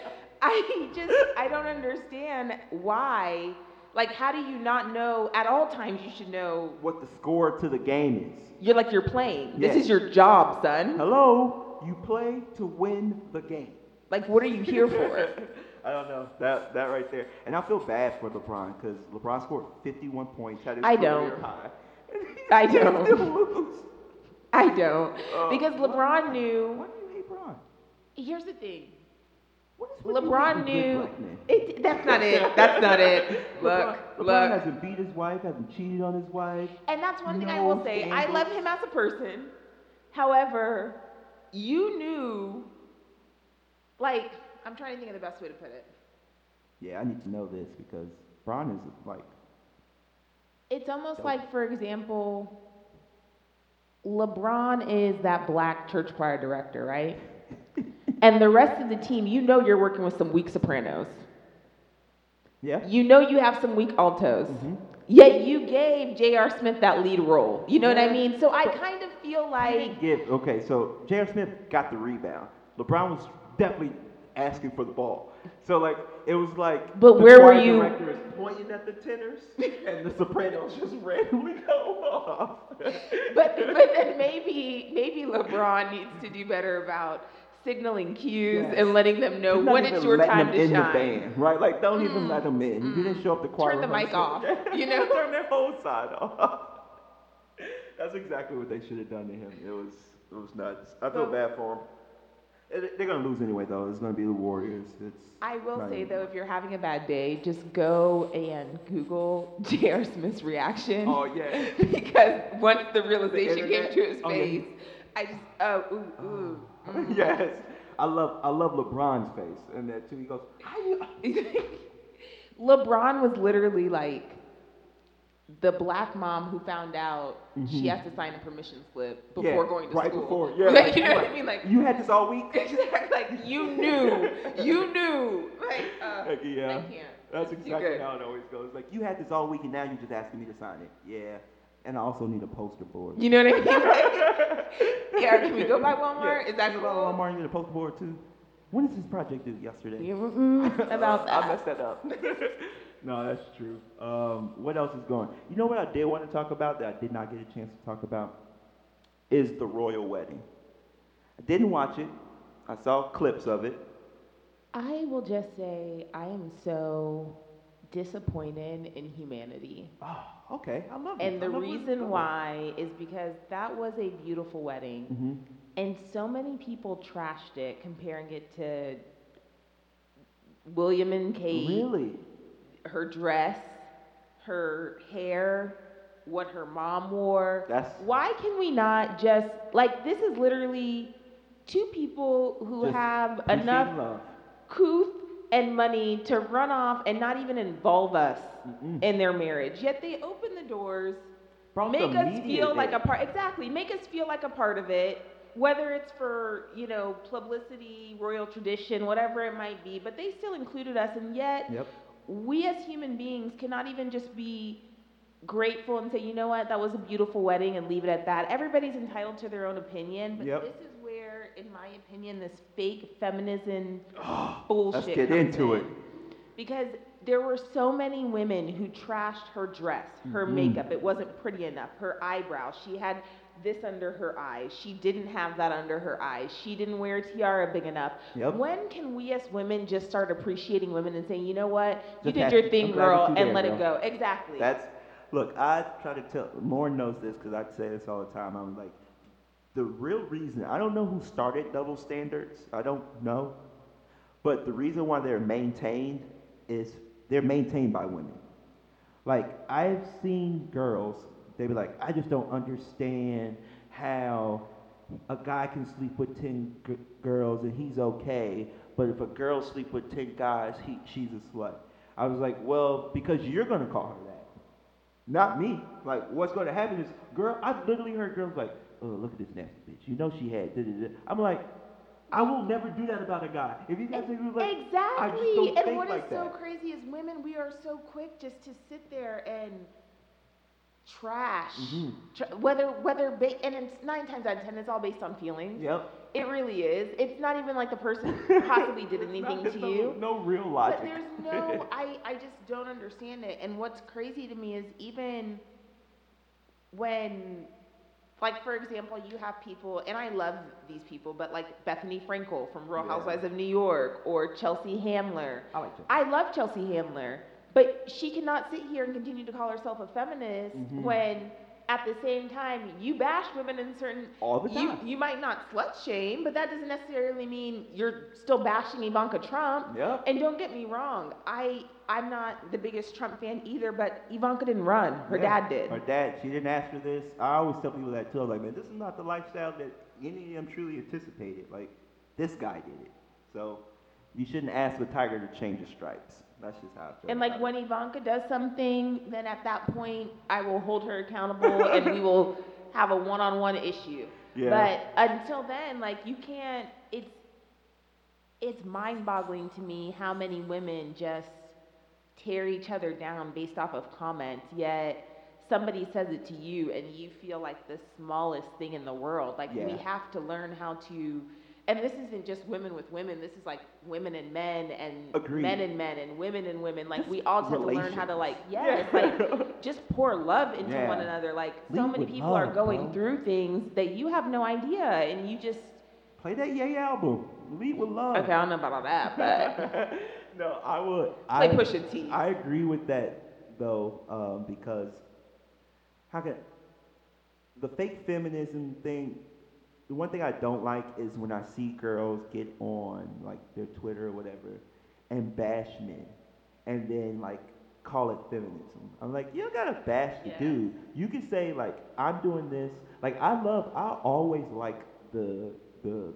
I just, I don't understand why. Like, how do you not know, at all times you should know, What the score to the game is. you're like, you're playing. This is your job, son. Hello, you play to win the game. Like, what are you here for? I don't know that that right there, and I feel bad for LeBron because LeBron scored 51 points, had his I career don't. high. I don't. I don't. Oh, because why- LeBron knew, Why do you hate LeBron? here's the thing. What is with LeBron knew. It, that's not it. That's not it. Look, LeBron, LeBron hasn't beat his wife, hasn't cheated on his wife. And that's one thing I will say. I love him as a person. However, you knew, like, I'm trying to think of the best way to put it. Yeah, I need to know this because LeBron is like, It's almost like, for example, LeBron is that black church choir director, right? and the rest of the team, you know you're working with some weak sopranos. yeah, You know you have some weak altos. Mhm. Yet you gave J.R. Smith that lead role. You know what I mean? So I kind of feel like give. Okay, so J.R. Smith got the rebound. LeBron was definitely asking for the ball. So like it was like. But the where were choir you- Director is pointing at the tenors, and the Sopranos just randomly go off. but but then maybe maybe LeBron needs to do better about signaling cues Yes. and letting them know He's not when even it's your letting time them to in shine. the band, right? Like don't even let them in. You didn't show up to choir. Turn the mic off, you know? Turn their whole side off. That's exactly what they should have done to him. It was it was nuts. I feel So- bad for him. It- They're gonna lose anyway, though. It's gonna be the Warriors. It's. I will say even- though, if you're having a bad day, just go and Google J.R. Smith's reaction. Oh yeah. because once the realization came internet? to his Oh, yeah. face, I just oh ooh ooh. mm. yes. I love I love LeBron's face and that too. He goes, "How you?" LeBron was literally like, the black mom who found out she Mhm. has to sign a permission slip Yeah, before going to right school. Right before, yeah, Like, you know what I mean? Like, You had this all week. exactly, like you knew, you knew. Like, uh, Like, yeah. That's exactly how it always goes. Like you had this all week and now you're just asking me to sign it. Yeah. And I also need a poster board. You know what I mean? Like, yeah, can we go by Walmart? Yeah. Is that cool? Walmart, you need a poster board too. When did this project due? Yesterday. Yeah, about I messed that up. No, that's true. Um, what else is going? You know what I did want to talk about that I did not get a chance to talk about is the royal wedding. I didn't watch it. I saw clips of it. I will just say I am so disappointed in humanity. Oh, okay. I love it. And the reason why is because that was a beautiful wedding. hmm And so many people trashed it, comparing it to William and Kate, Really? Her dress, her hair, what her mom wore. That's Why can we not just, like, this is literally two people who have enough couth and money to run off and not even involve us Mm-mm. in their marriage. Yet they open the doors Brought make the us feel like a part exactly make us feel like a part of it whether it's for you know publicity royal tradition whatever it might be but they still included us and yet Yep. We as human beings cannot even just be grateful and say you know what that was a beautiful wedding and leave it at that everybody's entitled to their own opinion but Yep. this is where in my opinion this fake feminism bullshit Let's get into in it. because there were so many women who trashed her dress, her Mhm. makeup. It wasn't pretty enough. Her eyebrows. She had this under her eyes. She didn't have that under her eyes. She didn't wear a tiara big enough. Yep. When can we as women just start appreciating women and saying, you know what, you did your thing, girl, and there, let it go? Exactly. That's look. I try to tell. Lauren knows this because I say this all the time. I'm like, the real reason. I don't know who started double standards. I don't know, but the reason why they're maintained is they're maintained by women. Like I've seen girls. They be like, I just don't understand how a guy can sleep with ten g- girls and he's okay, but if a girl sleep with ten guys, he she's a slut. I was like, well, because you're gonna call her that, not me. Like, what's gonna happen is, girl, I've literally heard girls like, oh, look at this nasty bitch. You know she had. Da, da, da. I'm like, I will never do that about a guy. If you guys think like, I just exactly. don't And think what is like so that. crazy is women, we are so quick just to sit there and trash. Mhm. Tr- whether whether ba- and it's nine times out of ten, it's all based on feelings. Yep. It really is. It's not even like the person possibly did anything not- to no, you. No real But logic. there's no, I, I just don't understand it. And what's crazy to me is even when, like, for example, you have people, and I love these people, but like Bethenny Frankel from Real Yeah. Housewives of New York or Chelsea Handler. I like that. I love Chelsea Handler, but she cannot sit here and continue to call herself a feminist Mhm. when at the same time you bash women in certain All the you, time. you might not slut shame, but that doesn't necessarily mean you're still bashing Ivanka Trump. Yep. And don't get me wrong, I I'm not the biggest Trump fan either, but Ivanka didn't run. Her Yeah. dad did. Her dad, she didn't ask for this. I always tell people that too. I was like, man, this is not the lifestyle that any of them truly anticipated. Like, this guy did it. So, you shouldn't ask a tiger to change his stripes. That's just how I feel. And like when Ivanka does something, then at that point I will hold her accountable and we will have a one-on-one issue. Yeah. But until then, like you can't. It's it's mind-boggling to me how many women just tear each other down based off of comments. Yet somebody says it to you and you feel like the smallest thing in the world. Like we have to learn how to. And this isn't just women with women. This is like women and men and Agreed. men and men and women and women. Like Just we all have to learn how to like yes, Yeah. like just pour love into Yeah. one another. Like so Lead many people are going bro. through things that you have no idea, and you just Play that Ye album. Lead with love. okay. I don't know about all that, but no, I would. play I, Pusha T. I agree with that though, um, because how can the fake feminism thing? The one thing I don't like is when I see girls get on like their Twitter or whatever and bash men, and then like call it feminism. I'm like, you don't gotta bash the Yeah. dude. You can say like, I'm doing this. Like I love. I always like the the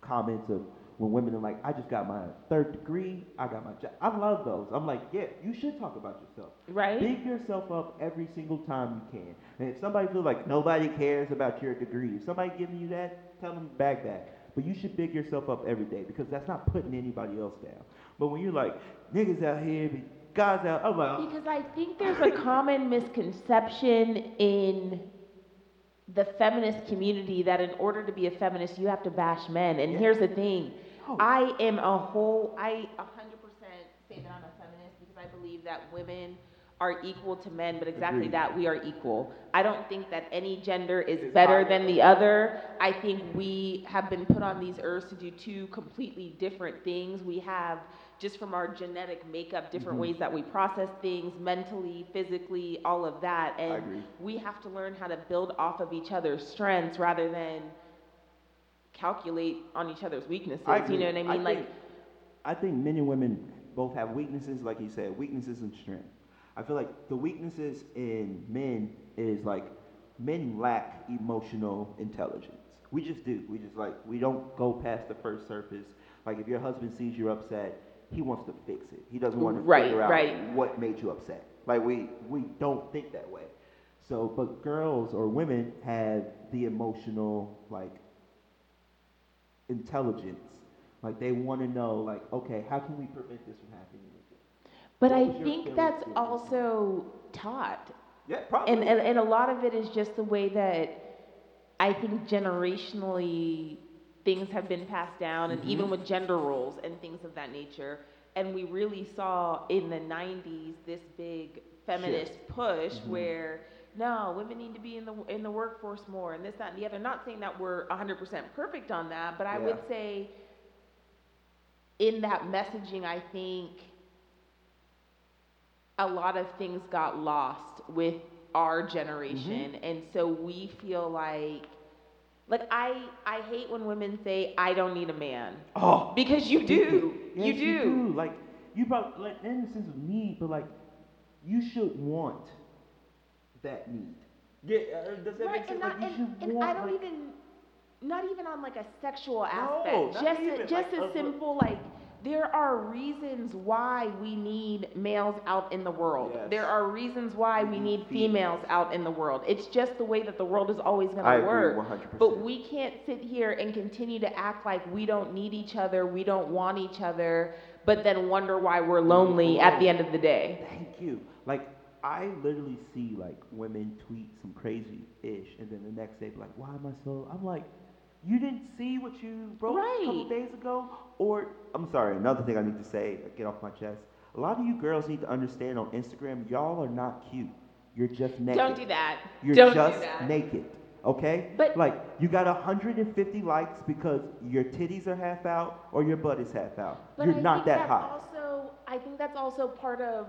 comments of when women are like, I just got my third degree, I got my job. I love those. I'm like, yeah, you should talk about yourself. Right? Big yourself up every single time you can. And if somebody feels like nobody cares about your degree, if somebody giving you that, tell them back that. But you should big yourself up every day because that's not putting anybody else down. But when you're like, niggas out here, guys out, I'm like, Because I oh. think there's a common misconception in the feminist community that in order to be a feminist, you have to bash men. And Yeah. here's the thing Oh. I am a whole, I 100% say that I'm a feminist because I believe that women are equal to men, but exactly Agreed. that we are equal. I don't think that any gender is Is better than the other. I think we have been put on these earths to do two completely different things. We have, just from our genetic makeup, different Mhm. ways that we process things mentally, physically, all of that. And we have to learn how to build off of each other's strengths rather than calculate on each other's weaknesses. I You know what I mean? like, think, I think men and women both have weaknesses, like you said, weaknesses and strength. I feel like the weaknesses in men is like men lack emotional intelligence. We just do. We just like we don't go past the first surface. Like if your husband sees you're upset, he wants to fix it. He doesn't want to Right, figure out right. what made you upset. Like we we don't think that way. So, but girls or women have the emotional like intelligence. Like they want to know, like, okay, how can we prevent this from happening again? but What I think that's experience? also taught. Yeah, probably. And, and, and a lot of it is just the way that I think generationally things have been passed down, and even Mhm. with gender roles and things of that nature. And we really saw in the 90s this big feminist push Mhm. where no, women need to be in the in the workforce more, and this, that, and the other. Not saying that we're 100% perfect on that, but I Yeah. would say in that messaging, I think a lot of things got lost with our generation mm-hmm. and so we feel like like I I hate when women say I don't need a man oh, because you do. Yes, you do. Like you brought, like in the sense of need, but like you should want that need. Yeah, uh, does that Right, make and, sense? not, like and, and. I don't like, even not even on like a sexual No, aspect. not just even, a, just like, a simple like there are reasons why we need males out in the world. Yes. There are reasons why We need females out in the world. It's just the way that the world is always going to agree work. 100%. But we can't sit here and continue to act like we don't need each other, we don't want each other, but then wonder why we're lonely at the end of the day. Thank you. Like I literally see like women tweet some crazy ish, and then the next day be like, "Why am I so?" I'm like, "You didn't see what you wrote a couple days ago." Or I'm sorry, another thing I need to say, uh, get off my chest. A lot of you girls need to understand on Instagram, y'all are not cute. You're just naked. Don't do that. You're don't just that. naked. Okay? But- like you got 150 likes because your titties are half out or your butt is half out. You're I not think that hot. Also, I think that's also part of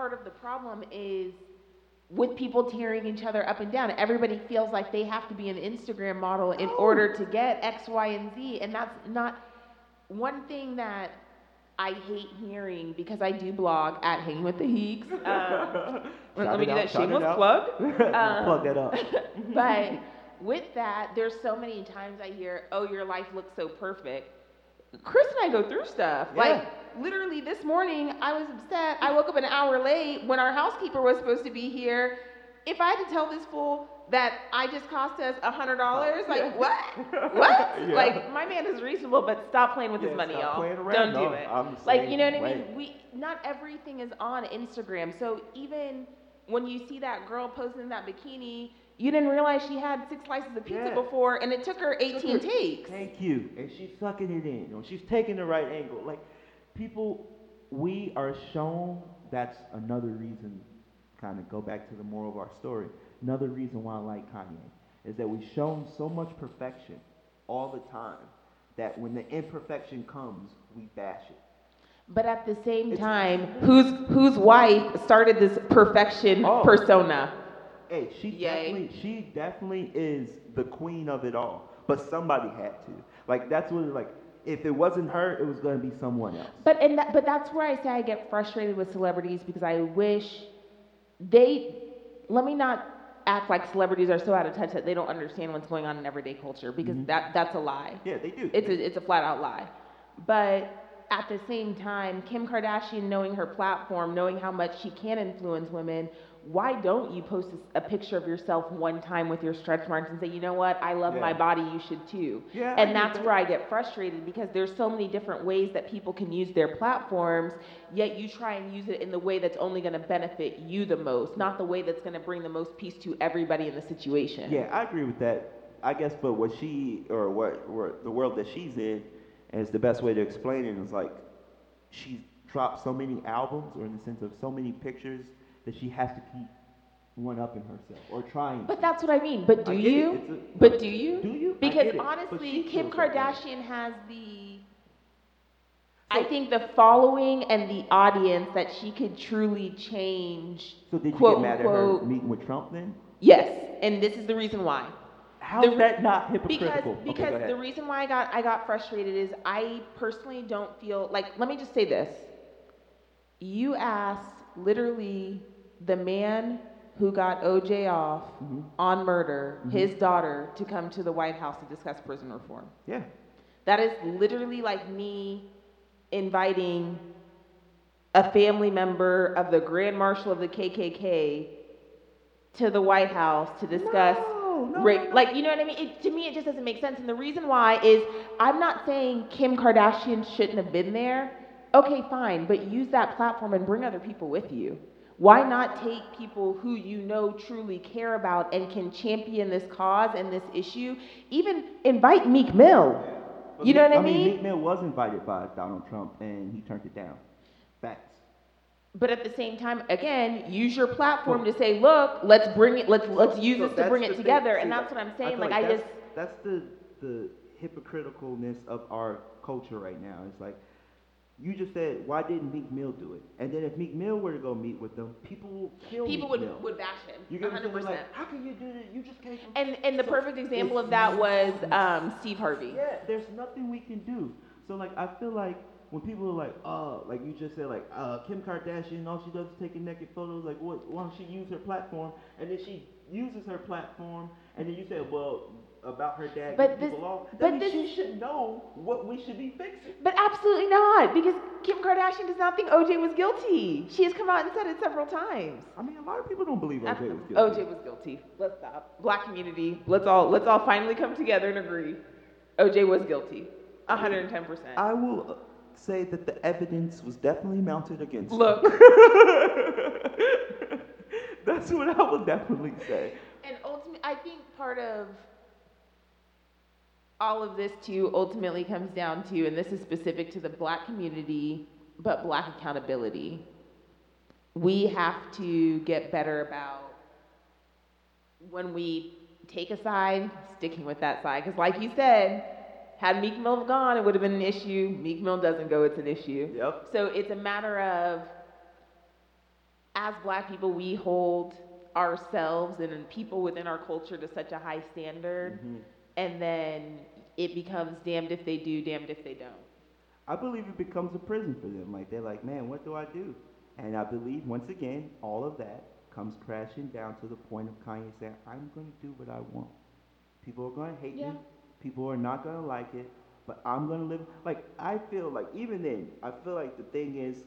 part of the problem is with people tearing each other up and down. Everybody feels like they have to be an Instagram model in No. order to get X, Y, and Z, and that's not one thing that I hate hearing because I do blog at Hanging with the Heakes. Um, let Shout me do out, that shameless plug. No, plug Um, that up. but with that, there's so many times I hear, "Oh, your life looks so perfect." Chris and I go through stuff. Yeah. Like literally this morning, I was upset. I woke up an hour late when our housekeeper was supposed to be here. If I had to tell this fool that I just cost us a hundred dollars, like what? What? Yeah. Like my man is reasonable, but stop playing with Yeah, his money, y'all. Don't No, do it. I'm like you know what I mean? We not everything is on Instagram. So even when you see that girl posting that bikini, you didn't realize she had six slices of pizza Yeah. before, and it took her 18 takes. Thank you. And she's sucking it in. You know, she's taking the right angle. Like people, we are shown. That's another reason. Kind of go back to the moral of our story. Another reason why I like Kanye is that we've shown so much perfection all the time that when the imperfection comes, we bash it. But at the same It's- time, whose whose wife started this perfection Oh. persona? Hey, she Yay. definitely, she definitely is the queen of it all. But somebody had to. Like that's what like. If it wasn't her, it was gonna be someone else. But and that, but that's where I say I get frustrated with celebrities because I wish they let me not act like celebrities are so out of touch that they don't understand what's going on in everyday culture because Mhm. that that's a lie. Yeah, they do. It's a it's a flat out lie. But at the same time, Kim Kardashian knowing her platform, knowing how much she can influence women, why don't you post a, picture of yourself one time with your stretch marks and say, you know what, I love Yeah. my body, you should too. Yeah, and that's that. where I get frustrated because there's so many different ways that people can use their platforms, yet you try and use it in the way that's only going to benefit you the most, not the way that's going to bring the most peace to everybody in the situation. Yeah, I agree with that. I guess, but what she or what, what the world that she's in, is the best way to explain it is like she's dropped so many albums, or in the sense of so many pictures that she has to keep one up in herself or trying. But to. that's what I mean. But do I it. you? A- but do you? Do you? Because get it. But honestly, Kim feels that. Kardashian has the. I think the following and the audience that she could truly change. So did you quote, get mad at unquote, her meeting with Trump then? Yes, and this is the reason why. How's The- that not Because hypocritical? Okay, go because ahead. the reason why I got I got frustrated is I personally don't feel like let me just say this. You asked literally the man who got OJ off Mhm. on murder, Mhm. his daughter, to come to the White House to discuss prison reform. yeah. That is literally like me inviting a family member of the Grand Marshal of the KKK to the White House to discuss No, no, rape. no, no. Like, you know what I mean? It, to me, it just doesn't make sense. And the reason why is I'm not saying Kim Kardashian shouldn't have been there. Okay, fine, but use that platform and bring other people with you. Why not take people who you know truly care about and can champion this cause and this issue? Even invite Meek Mill. You know what I mean, I mean? Meek Mill was invited by Donald Trump and he turned it down. Facts. But at the same time, again, use your platform Well- to say, look, let's bring it, let's let's use So this to bring it thing. together. See, And that's what I'm I saying. feel Like I that's, just that's the the hypocriticalness of our culture right now. It's like you just said, why didn't Meek Mill do it? And then if Meek Mill were to go meet with them, people will kill people Meek would Mill. would bash him. You get what I'm 100%. Like, how can you do that? You just can't. And and the So perfect example of that was um, Steve Harvey. Yeah, there's nothing we can do. So like I feel like when people are like, oh, like you just said, like uh, Kim Kardashian, all she does is taking naked photos. Like, what? Why don't she use her platform? And then she uses her platform, and then you say, well, about her dad But getting this- people off. but That this- she should know what we should be fixing. But absolutely not, because Kim Kardashian does not think OJ was guilty. She has come out and said it several times. I mean, a lot of people don't believe OJ was guilty. OJ was guilty. Let's stop. Black community, let's all let's all finally come together and agree. OJ was guilty. 110%. I will uh, say that the evidence was definitely mounted against. her. Look, That's what I will definitely say. and ultimately, I think part of all of this too ultimately comes down to, and this is specific to the black community, but black accountability. We have to get better about when we take a side, sticking with that side. Because, like you said, had Meek Mill gone, it would have been an issue. Meek Mill doesn't go, it's an issue. Yep. So it's a matter of, as black people, we hold ourselves and people within our culture to such a high standard, Mhm. and then it becomes damned if they do, damned if they don't. I believe it becomes a prison for them. Like they're like, man, what do I do? And I believe once again, all of that comes crashing down to the point of Kanye saying, I'm going to do what I want. People are going to hate Yeah. me. People are not going to like it. But I'm going to live. Like I feel like even then, I feel like the thing is,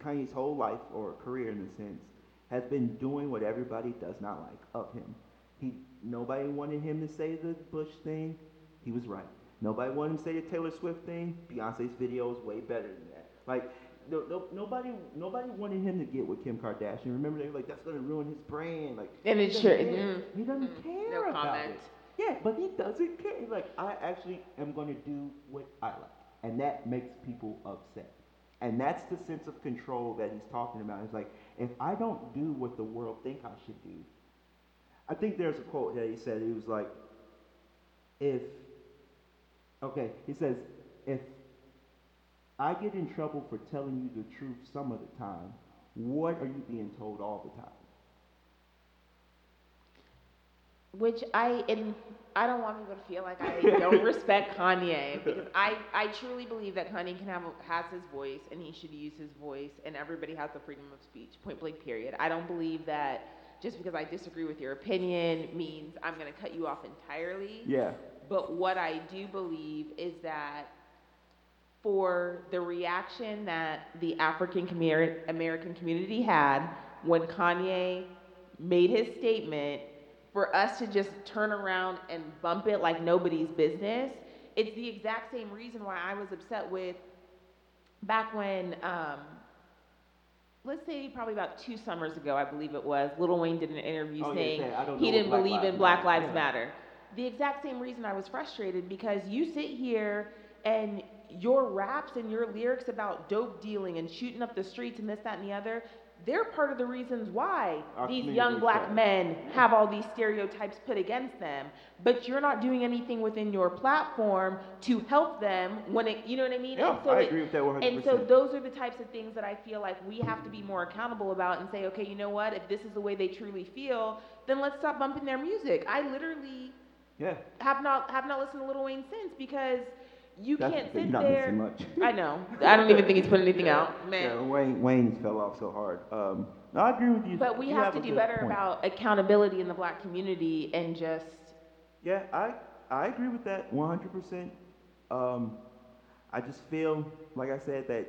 Kanye's whole life or career in a sense has been doing what everybody does not like of him. He nobody wanted him to say the Bush thing. He was right. Nobody wanted him to say the Taylor Swift thing. Beyonce's video is way better than that. Like no, no, nobody nobody wanted him to get with Kim Kardashian. Remember they were like that's gonna ruin his brand. Like And he it doesn't sure- care. mm, He doesn't mm, care no about comment. it. Yeah, but he doesn't care. He's like I actually am gonna do what I like, and that makes people upset. And that's the sense of control that he's talking about. He's like, if I don't do what the world think I should do, I think there's a quote that he said. He was like, if, okay, he says, if I get in trouble for telling you the truth some of the time, what are you being told all the time? Which I and I don't want people to feel like I don't respect Kanye because I, I truly believe that Kanye can have has his voice and he should use his voice and everybody has the freedom of speech. Point blank. Period. I don't believe that just because I disagree with your opinion means I'm going to cut you off entirely. Yeah. But what I do believe is that for the reaction that the African American community had when Kanye made his statement for us to just turn around and bump it like nobody's business. It's the exact same reason why I was upset with back when, um, let's say probably about two summers ago, I believe it was, Lil Wayne did an interview Oh, yeah, saying say, "I don't he didn't Black believe Lives in Black Lives Yeah. Matter. The exact same reason I was frustrated because you sit here and your raps and your lyrics about dope dealing and shooting up the streets and this, that, and the other, they're part of the reasons why Our these young black men have all these stereotypes put against them. But you're not doing anything within your platform to help them when it, you know what I mean? Yeah, And so I it- agree with that 100%. And so those are the types of things that I feel like we have to be more accountable about and say, okay, you know what? If this is the way they truly feel, then let's stop bumping their music. I literally yeah. have not have not listened to Lil Wayne since because you That's can't the sit not there. much. I know. I don't even think he's put anything out, Yeah, man. Wayne Wayne's fell off so hard. Um, no, I agree with you. But we You have, a to do better point. about accountability in the black community and just Yeah, I I agree with that 100%. Um, I just feel, like I said, that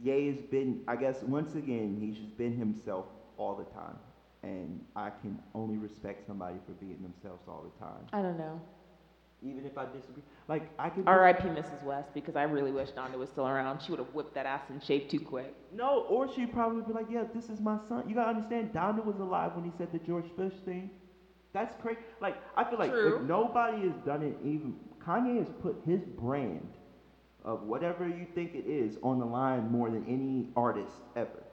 Ye has been, I guess, once again, he's just been himself all the time. And I can only respect somebody for being themselves all the time. I don't know. Even if I disagree. Like, I could. R.I.P. Mrs. West because I really wish Donda was still around. She would have whipped that ass in shape too quick. No, or she'd probably be like, yeah, this is my son. You gotta understand, Donda was alive when he said the George Bush thing. That's crazy. Like, I feel like True. if nobody has done it, even Kanye has put his brand of whatever you think it is on the line more than any artist ever.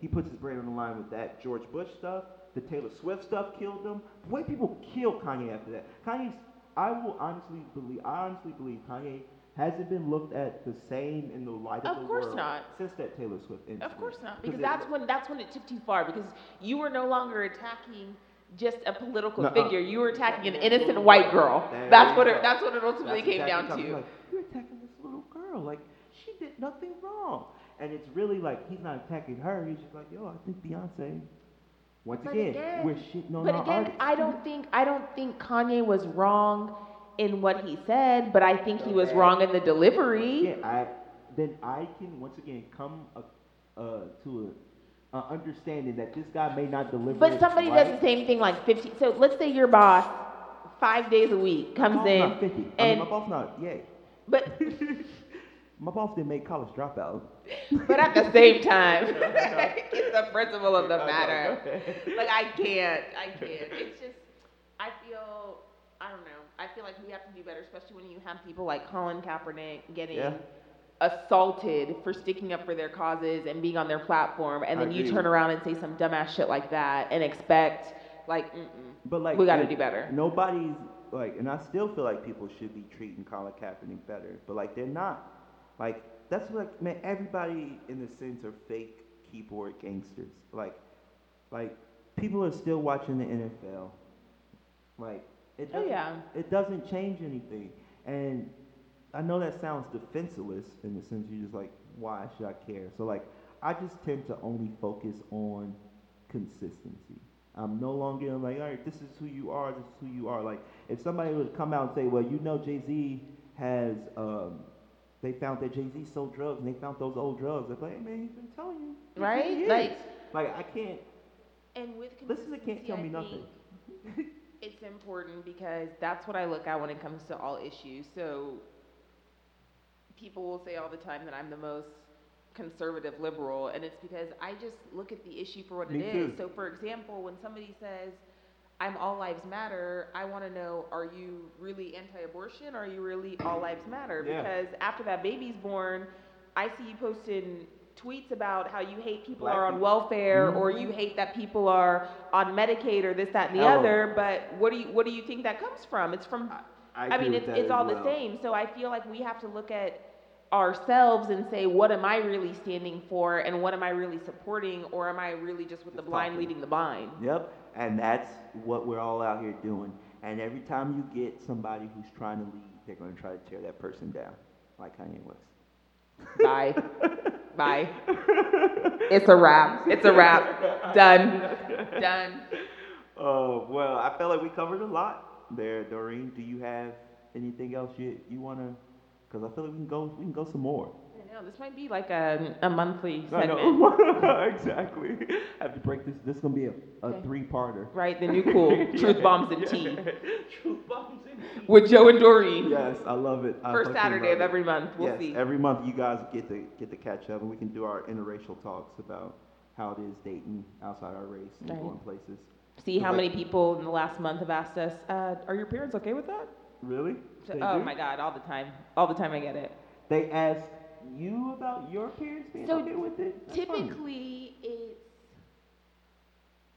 He puts his brand on the line with that George Bush stuff. The Taylor Swift stuff killed him. The way people kill Kanye after that. Kanye's, I will honestly believe, I honestly believe Kanye hasn't been looked at the same in the light of, Of the course world not. since that Taylor Swift incident. Of course not, because it- that's when that's when it tipped too far. Because you were no longer attacking just a political figure. You were attacking an innocent white girl. That's what go. it. That's what it ultimately That's came exactly down to. Like, you're attacking this little girl. Like, she did nothing wrong. And it's really like, he's not attacking her. He's just like, yo, I think Beyonce, once But again, again- we're shitting on But our again, artists. I don't think I don't think Kanye was wrong in what he said, but I think he was wrong in the delivery. Yeah, I, then I can, once again, come uh, uh, to a, a understanding that this guy may not deliver But somebody right. does the same thing like 50. So let's say your boss, five days a week, comes in, not 50. I mean, and my boss not, yay. but My boss didn't make college dropout. but at the same time, it's the principle of the matter. Like I can't, I can't. It's just, I feel, I don't know. I feel like we have to do better, especially when you have people like Colin Kaepernick getting Yeah. assaulted for sticking up for their causes and being on their platform, and then you turn around and say some dumbass shit like that and expect, like, mm-mm. But like, We gotta do better. Nobody's like, and I still feel like people should be treating Colin Kaepernick better, but like they're not. Like that's like, man, everybody in the sense are fake keyboard gangsters. Like, like people are still watching the NFL. Like it Oh, doesn't, yeah. it doesn't change anything. And I know that sounds defenseless in the sense you're just like, why should I care? So like, I just tend to only focus on consistency. I'm no longer like, all right, this is who you are, this is who you are. Like, if somebody would come out and say, well, you know, Jay Z has, um, they found that Jay Z sold drugs and they found those old drugs. I'm like, hey, man, he's been telling you. This Right? Like- like I can't. And with Listeners can't tell me nothing. It's important because that's what I look at when it comes to all issues. So people will say all the time that I'm the most conservative liberal, and it's because I just look at the issue for what Me it too. is. So for example, when somebody says, I'm all lives matter, I want to know, are you really anti-abortion or are you really all lives matter? Yeah. Because after that baby's born, I see you posting tweets about how you hate people Black are on people. welfare or Mhm. you hate that people are on Medicaid or this, that, and the other. But what do you what do you think that comes from? It's from I, I, mean, it's, it's all the same. So I feel like we have to look at ourselves and say, what am I really standing for, and what am I really supporting, or am I really just with the blind leading the blind? Yep, and that's what we're all out here doing. And every time you get somebody who's trying to lead, they're going to try to tear that person down, like Kanye West. Bye, bye. It's a wrap. It's a wrap. Done. Done. Oh well, I felt like we covered a lot there, Doreen. Do you have anything else you you want to because I feel like we can go we can go some more. Know, this might be like a, a monthly segment. exactly. I have to break this. This is gonna be a, a Okay. three-parter. Right, the New Kool, truth bombs and Yeah. tea. Truth bombs and tea. With Joe and Doreen. Yes, I love it. I First Saturday of every month, we'll yes, see. every month you guys get to get to catch up, and we can do our interracial talks about how it is dating outside our race and Right. going places. See how Like- many people in the last month have asked us, uh, are your parents okay with that? Really? They oh do? my God, all the time. All the time I get it. They ask you about your parents being So okay with it. That's. Typically,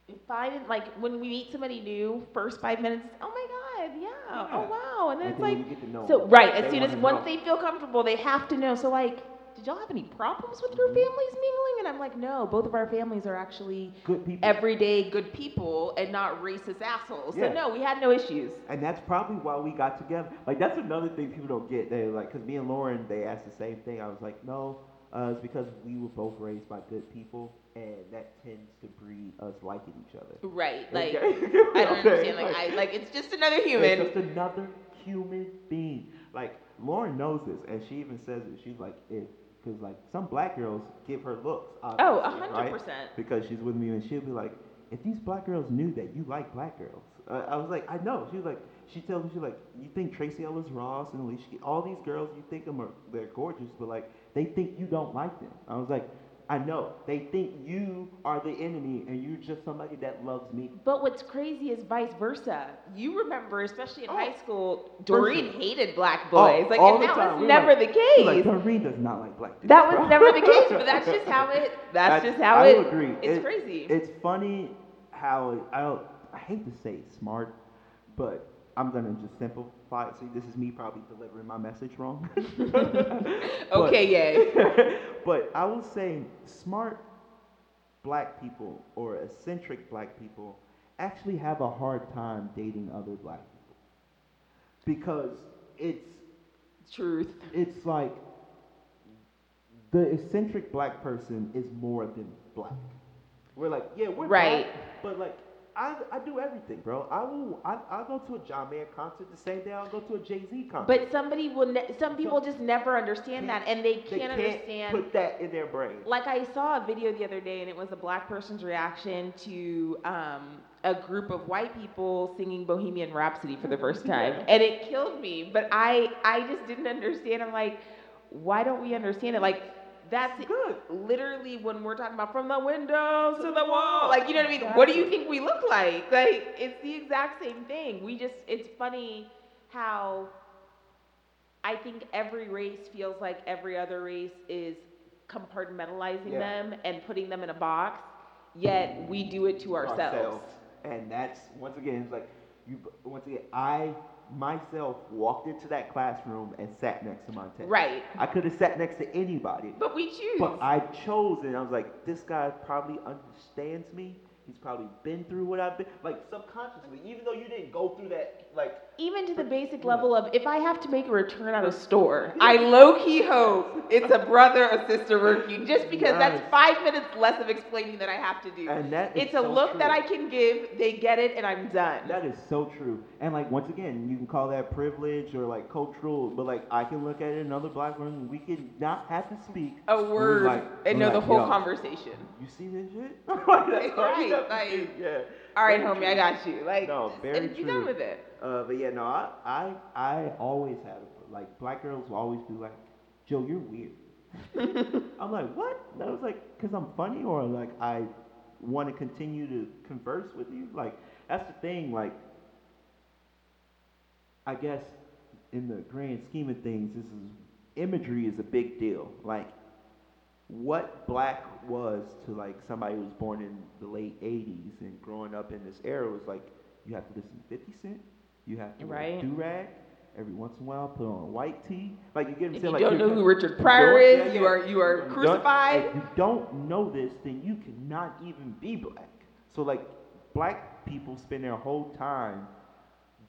it's fine. Like when we meet somebody new, first five minutes, oh my God, yeah, oh Yeah. oh wow, and then And it's then like, when you get to know so right. they As soon as once know. they feel comfortable, they have to know. So like, did y'all have any problems with your Mhm. families mingling? And I'm like, no, both of our families are actually good people. everyday good people and not racist assholes. Yeah. So no, we had no issues. And that's probably why we got together. Like that's another thing people don't get. They like, cause me and Lauren, they asked the same thing. I was like, no, uh, it's because we were both raised by good people, and that tends to breed us liking each other. Right. Like Okay? I don't understand. Like I like it's just another human. It's just another human being. Like Lauren knows this, and she even says it. She's like, if, cause like some black girls give her looks. Oh, a hundred right? percent. because she's with me and she'll be like, if these black girls knew that you like black girls, uh, I was like, I know. She was like, she tells me she's like, you think Tracee Ellis Ross and Alicia, all these girls, you think them are they're gorgeous, but like they think you don't like them. I was like, I know. They think you are the enemy and you're just somebody that loves me. But what's crazy is vice versa. You remember, especially in Oh, high school, Doreen sure. hated black boys. Oh, like, and that was We never like- the case. like, Doreen does not like black dudes. that was bro." never the case, but that's just how it. That's I- just how I it. agree. It's It- crazy. It's funny how I don't, I hate to say smart, but I'm gonna just simplify it. See, this is me probably delivering my message wrong. okay, yay. but I will say smart black people or eccentric black people actually have a hard time dating other black people because it's Truth. it's like the eccentric black person is more than black. We're like, yeah, we're Right. black, but like, I, I do everything, bro. I will, I, I'll go to a John Mayer concert the same day I'll go to a Jay Z concert. But somebody will. Ne- some people just never understand that, and they they can't they can't understand. put that in their brain. Like I saw a video the other day, and it was a black person's reaction to um, a group of white people singing Bohemian Rhapsody for the first time, Yeah. and it killed me. But I, I just didn't understand. I'm like, why don't we understand it? Like that's Good. literally when we're talking about from the windows to the wall. Like you know what I mean? What do you think we look like? Like it's the exact same thing. We just it's funny how I think every race feels like every other race is compartmentalizing Yeah. them and putting them in a box, yet we do it to ourselves. And that's once again, it's like you. Once again, I myself walked into that classroom and sat next to Montez. Right. I could have sat next to anybody. But we choose. But I chose and I was like, this guy probably understands me. He's probably been through what I've been, like subconsciously, even though you didn't go through that, like, Even to the basic mm. level of if I have to make a return at a store, I low key hope it's a brother or sister working just because that's five minutes less of explaining that I have to do. and that is It's a so look true. that I can give, they get it, and I'm done. That is so true. And like once again, you can call that privilege or like cultural, but like I can look at another black woman, we can not have to speak. a word like- and know the whole conversation. You see this shit? like, that's Right, like, yeah. All right, homie, true. I got you. Like, No, just- very and be done with it. Uh, but yeah, no, I, I, I always had like black girls will always be like, Joe, you're weird. I'm like, what? And I was like, cause I'm funny, or like I want to continue to converse with you. Like that's the thing. Like I guess in the grand scheme of things, this is imagery is a big deal. Like what black was to like somebody who was born in the late 80s and growing up in this era was like you have to listen to 50 Cent, you have to Right. do rag every once in a while, put on white tee. Like you get what I'm If you like don't know who Richard Pryor is, yeah, you are you are crucified. If you don't know this, then you cannot even be black. So like black people spend their whole time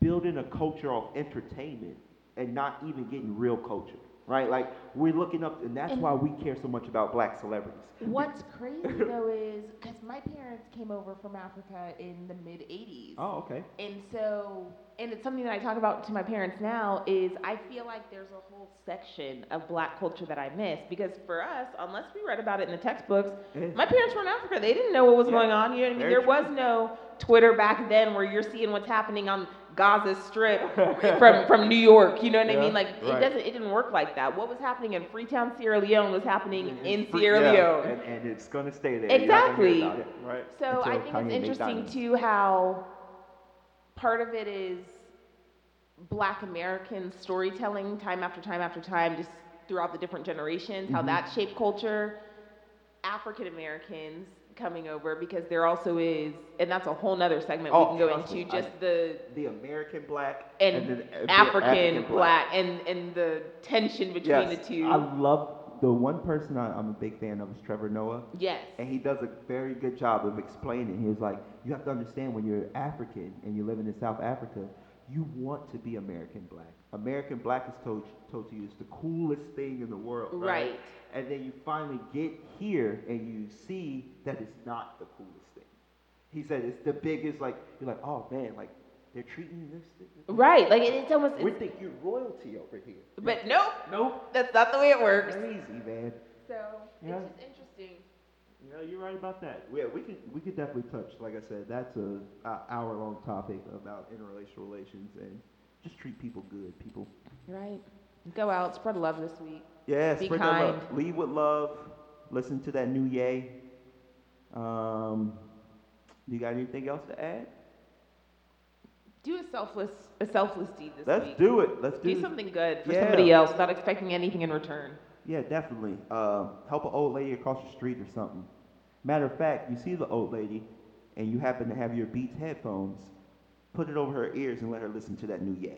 building a culture of entertainment and not even getting real culture. Right? Like we're looking up and that's And- why we care so much about black celebrities. What's crazy though is because my parents came over from Africa in the mid '80s, Oh, okay. and so and it's something that I talk about to my parents now is I feel like there's a whole section of black culture that I miss because for us, unless we read about it in the textbooks, eh. my parents were in Africa. They didn't know what was Yeah, going on. You know what I mean? There true. was no Twitter back then where you're seeing what's happening on Gaza Strip from from New York. You know what I mean? Like right. it doesn't it didn't work like that. What was happening in Freetown, Sierra Leone was happening in Sierra yeah, Leone. And, and it's going to stay there. You're not gonna hear Exactly. it, right? So I think Kanye it's interesting too how part of it is black American storytelling time after time after time, just throughout the different generations, how Mhm. that shaped culture. African Americans coming over because there also is, and that's a whole nother segment Oh, we can go into, me, just I- the The American black and, then uh, the African, black, and and the tension between Yes, the two. I love the one person I, I'm a big fan of is Trevor Noah. yes. And he does a very good job of explaining. He was like, you have to understand when you're African and you're living in South Africa, you want to be American black. American black is told, told to you is the coolest thing in the world. Right? Right. And then you finally get here and you see that it's not the coolest thing. He said it's the biggest, like, you're like, oh man, like, they're treating you this thing. Right. Like it's almost, We it's, think you're royalty over here. but nope, Nope. that's not the way it works. Crazy, man. So Yeah. it's just interesting. Yeah, you're right about that. Yeah, we could we could definitely touch. Like I said, that's a, a hour long topic about interracial relations and just treat people good. People. Right. Go out, spread love this week. Yeah, Be spread that love. kind. Lead with love. Listen to that new Ye. Um, you got anything else to add? Do a selfless a selfless deed this Let's week. do it. Let's do. Do something good for Yeah. somebody else without expecting anything in return. Yeah, definitely. Uh, help an old lady across the street or something. Matter of fact, you see the old lady, and you happen to have your Beats headphones. Put it over her ears and let her listen to that new Ye.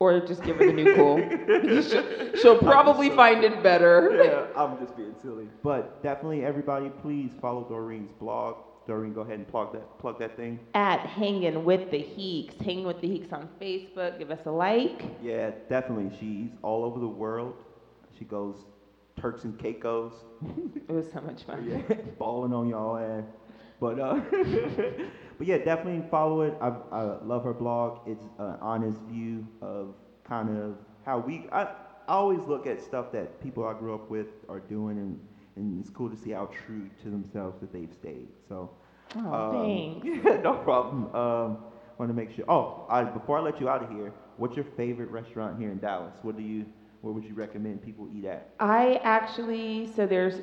Or just give her the New Kool. She'll, she'll probably find it better. yeah, I'm just being silly. But definitely, everybody, please follow Doreen's blog. Doreen, go ahead and plug that plug that thing. At Hanging with the Heakes. Hanging with the Heakes on Facebook. Give us a like. Yeah, definitely. She's all over the world. She goes Turks and Caicos. It was so much fun. Yeah, balling on y'all ass. But uh, but yeah, definitely follow it. I, I love her blog. It's an honest view of kind of how we. I, I always look at stuff that people I grew up with are doing, and and it's cool to see how true to themselves that they've stayed. So. Oh, um, thanks. Yeah, no problem. Um, want to make sure. Oh, I, before I let you out of here, what's your favorite restaurant here in Dallas? What do you? Where would you recommend people eat at? I actually, so there's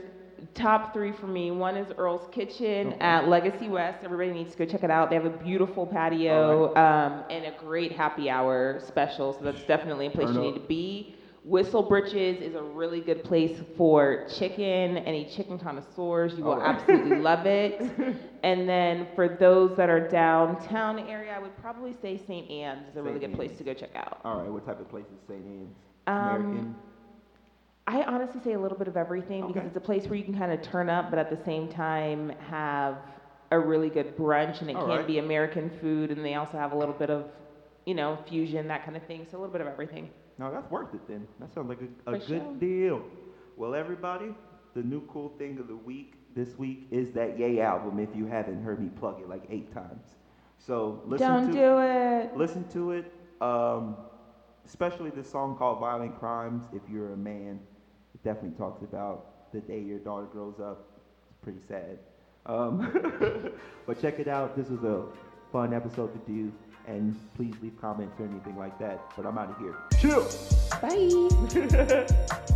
top three for me. One is Earl's Kitchen Okay. at Legacy West. Everybody needs to go check it out. They have a beautiful patio um, and a great happy hour special. So that's definitely a place Turn you up. need to be. Whistle Britches is a really good place for chicken. Any chicken connoisseurs, you will right. absolutely love it. And then for those that are downtown area, I would probably say St. Anne's is a really St. good place to go check out. All right, what type of place is St. Anne's? Um, I honestly say a little bit of everything because it's a place where you can kind of turn up, but at the same time have a really good brunch, and it All can right. be American food, and they also have a little bit of, you know, fusion, that kind of thing. So a little bit of everything. No, that's worth it then. That sounds like a, a good sure. deal. Well, everybody, the New Kool thing of the week this week is that Ye album. If you haven't heard me plug it like eight times, so listen Don't to do it. listen to it. Um, especially this song called "Violent Crimes." If you're a man, it definitely talks about the day your daughter grows up. It's pretty sad. Um, but check it out. This was a fun episode to do. And please leave comments or anything like that. But I'm out of here. Chill. Bye.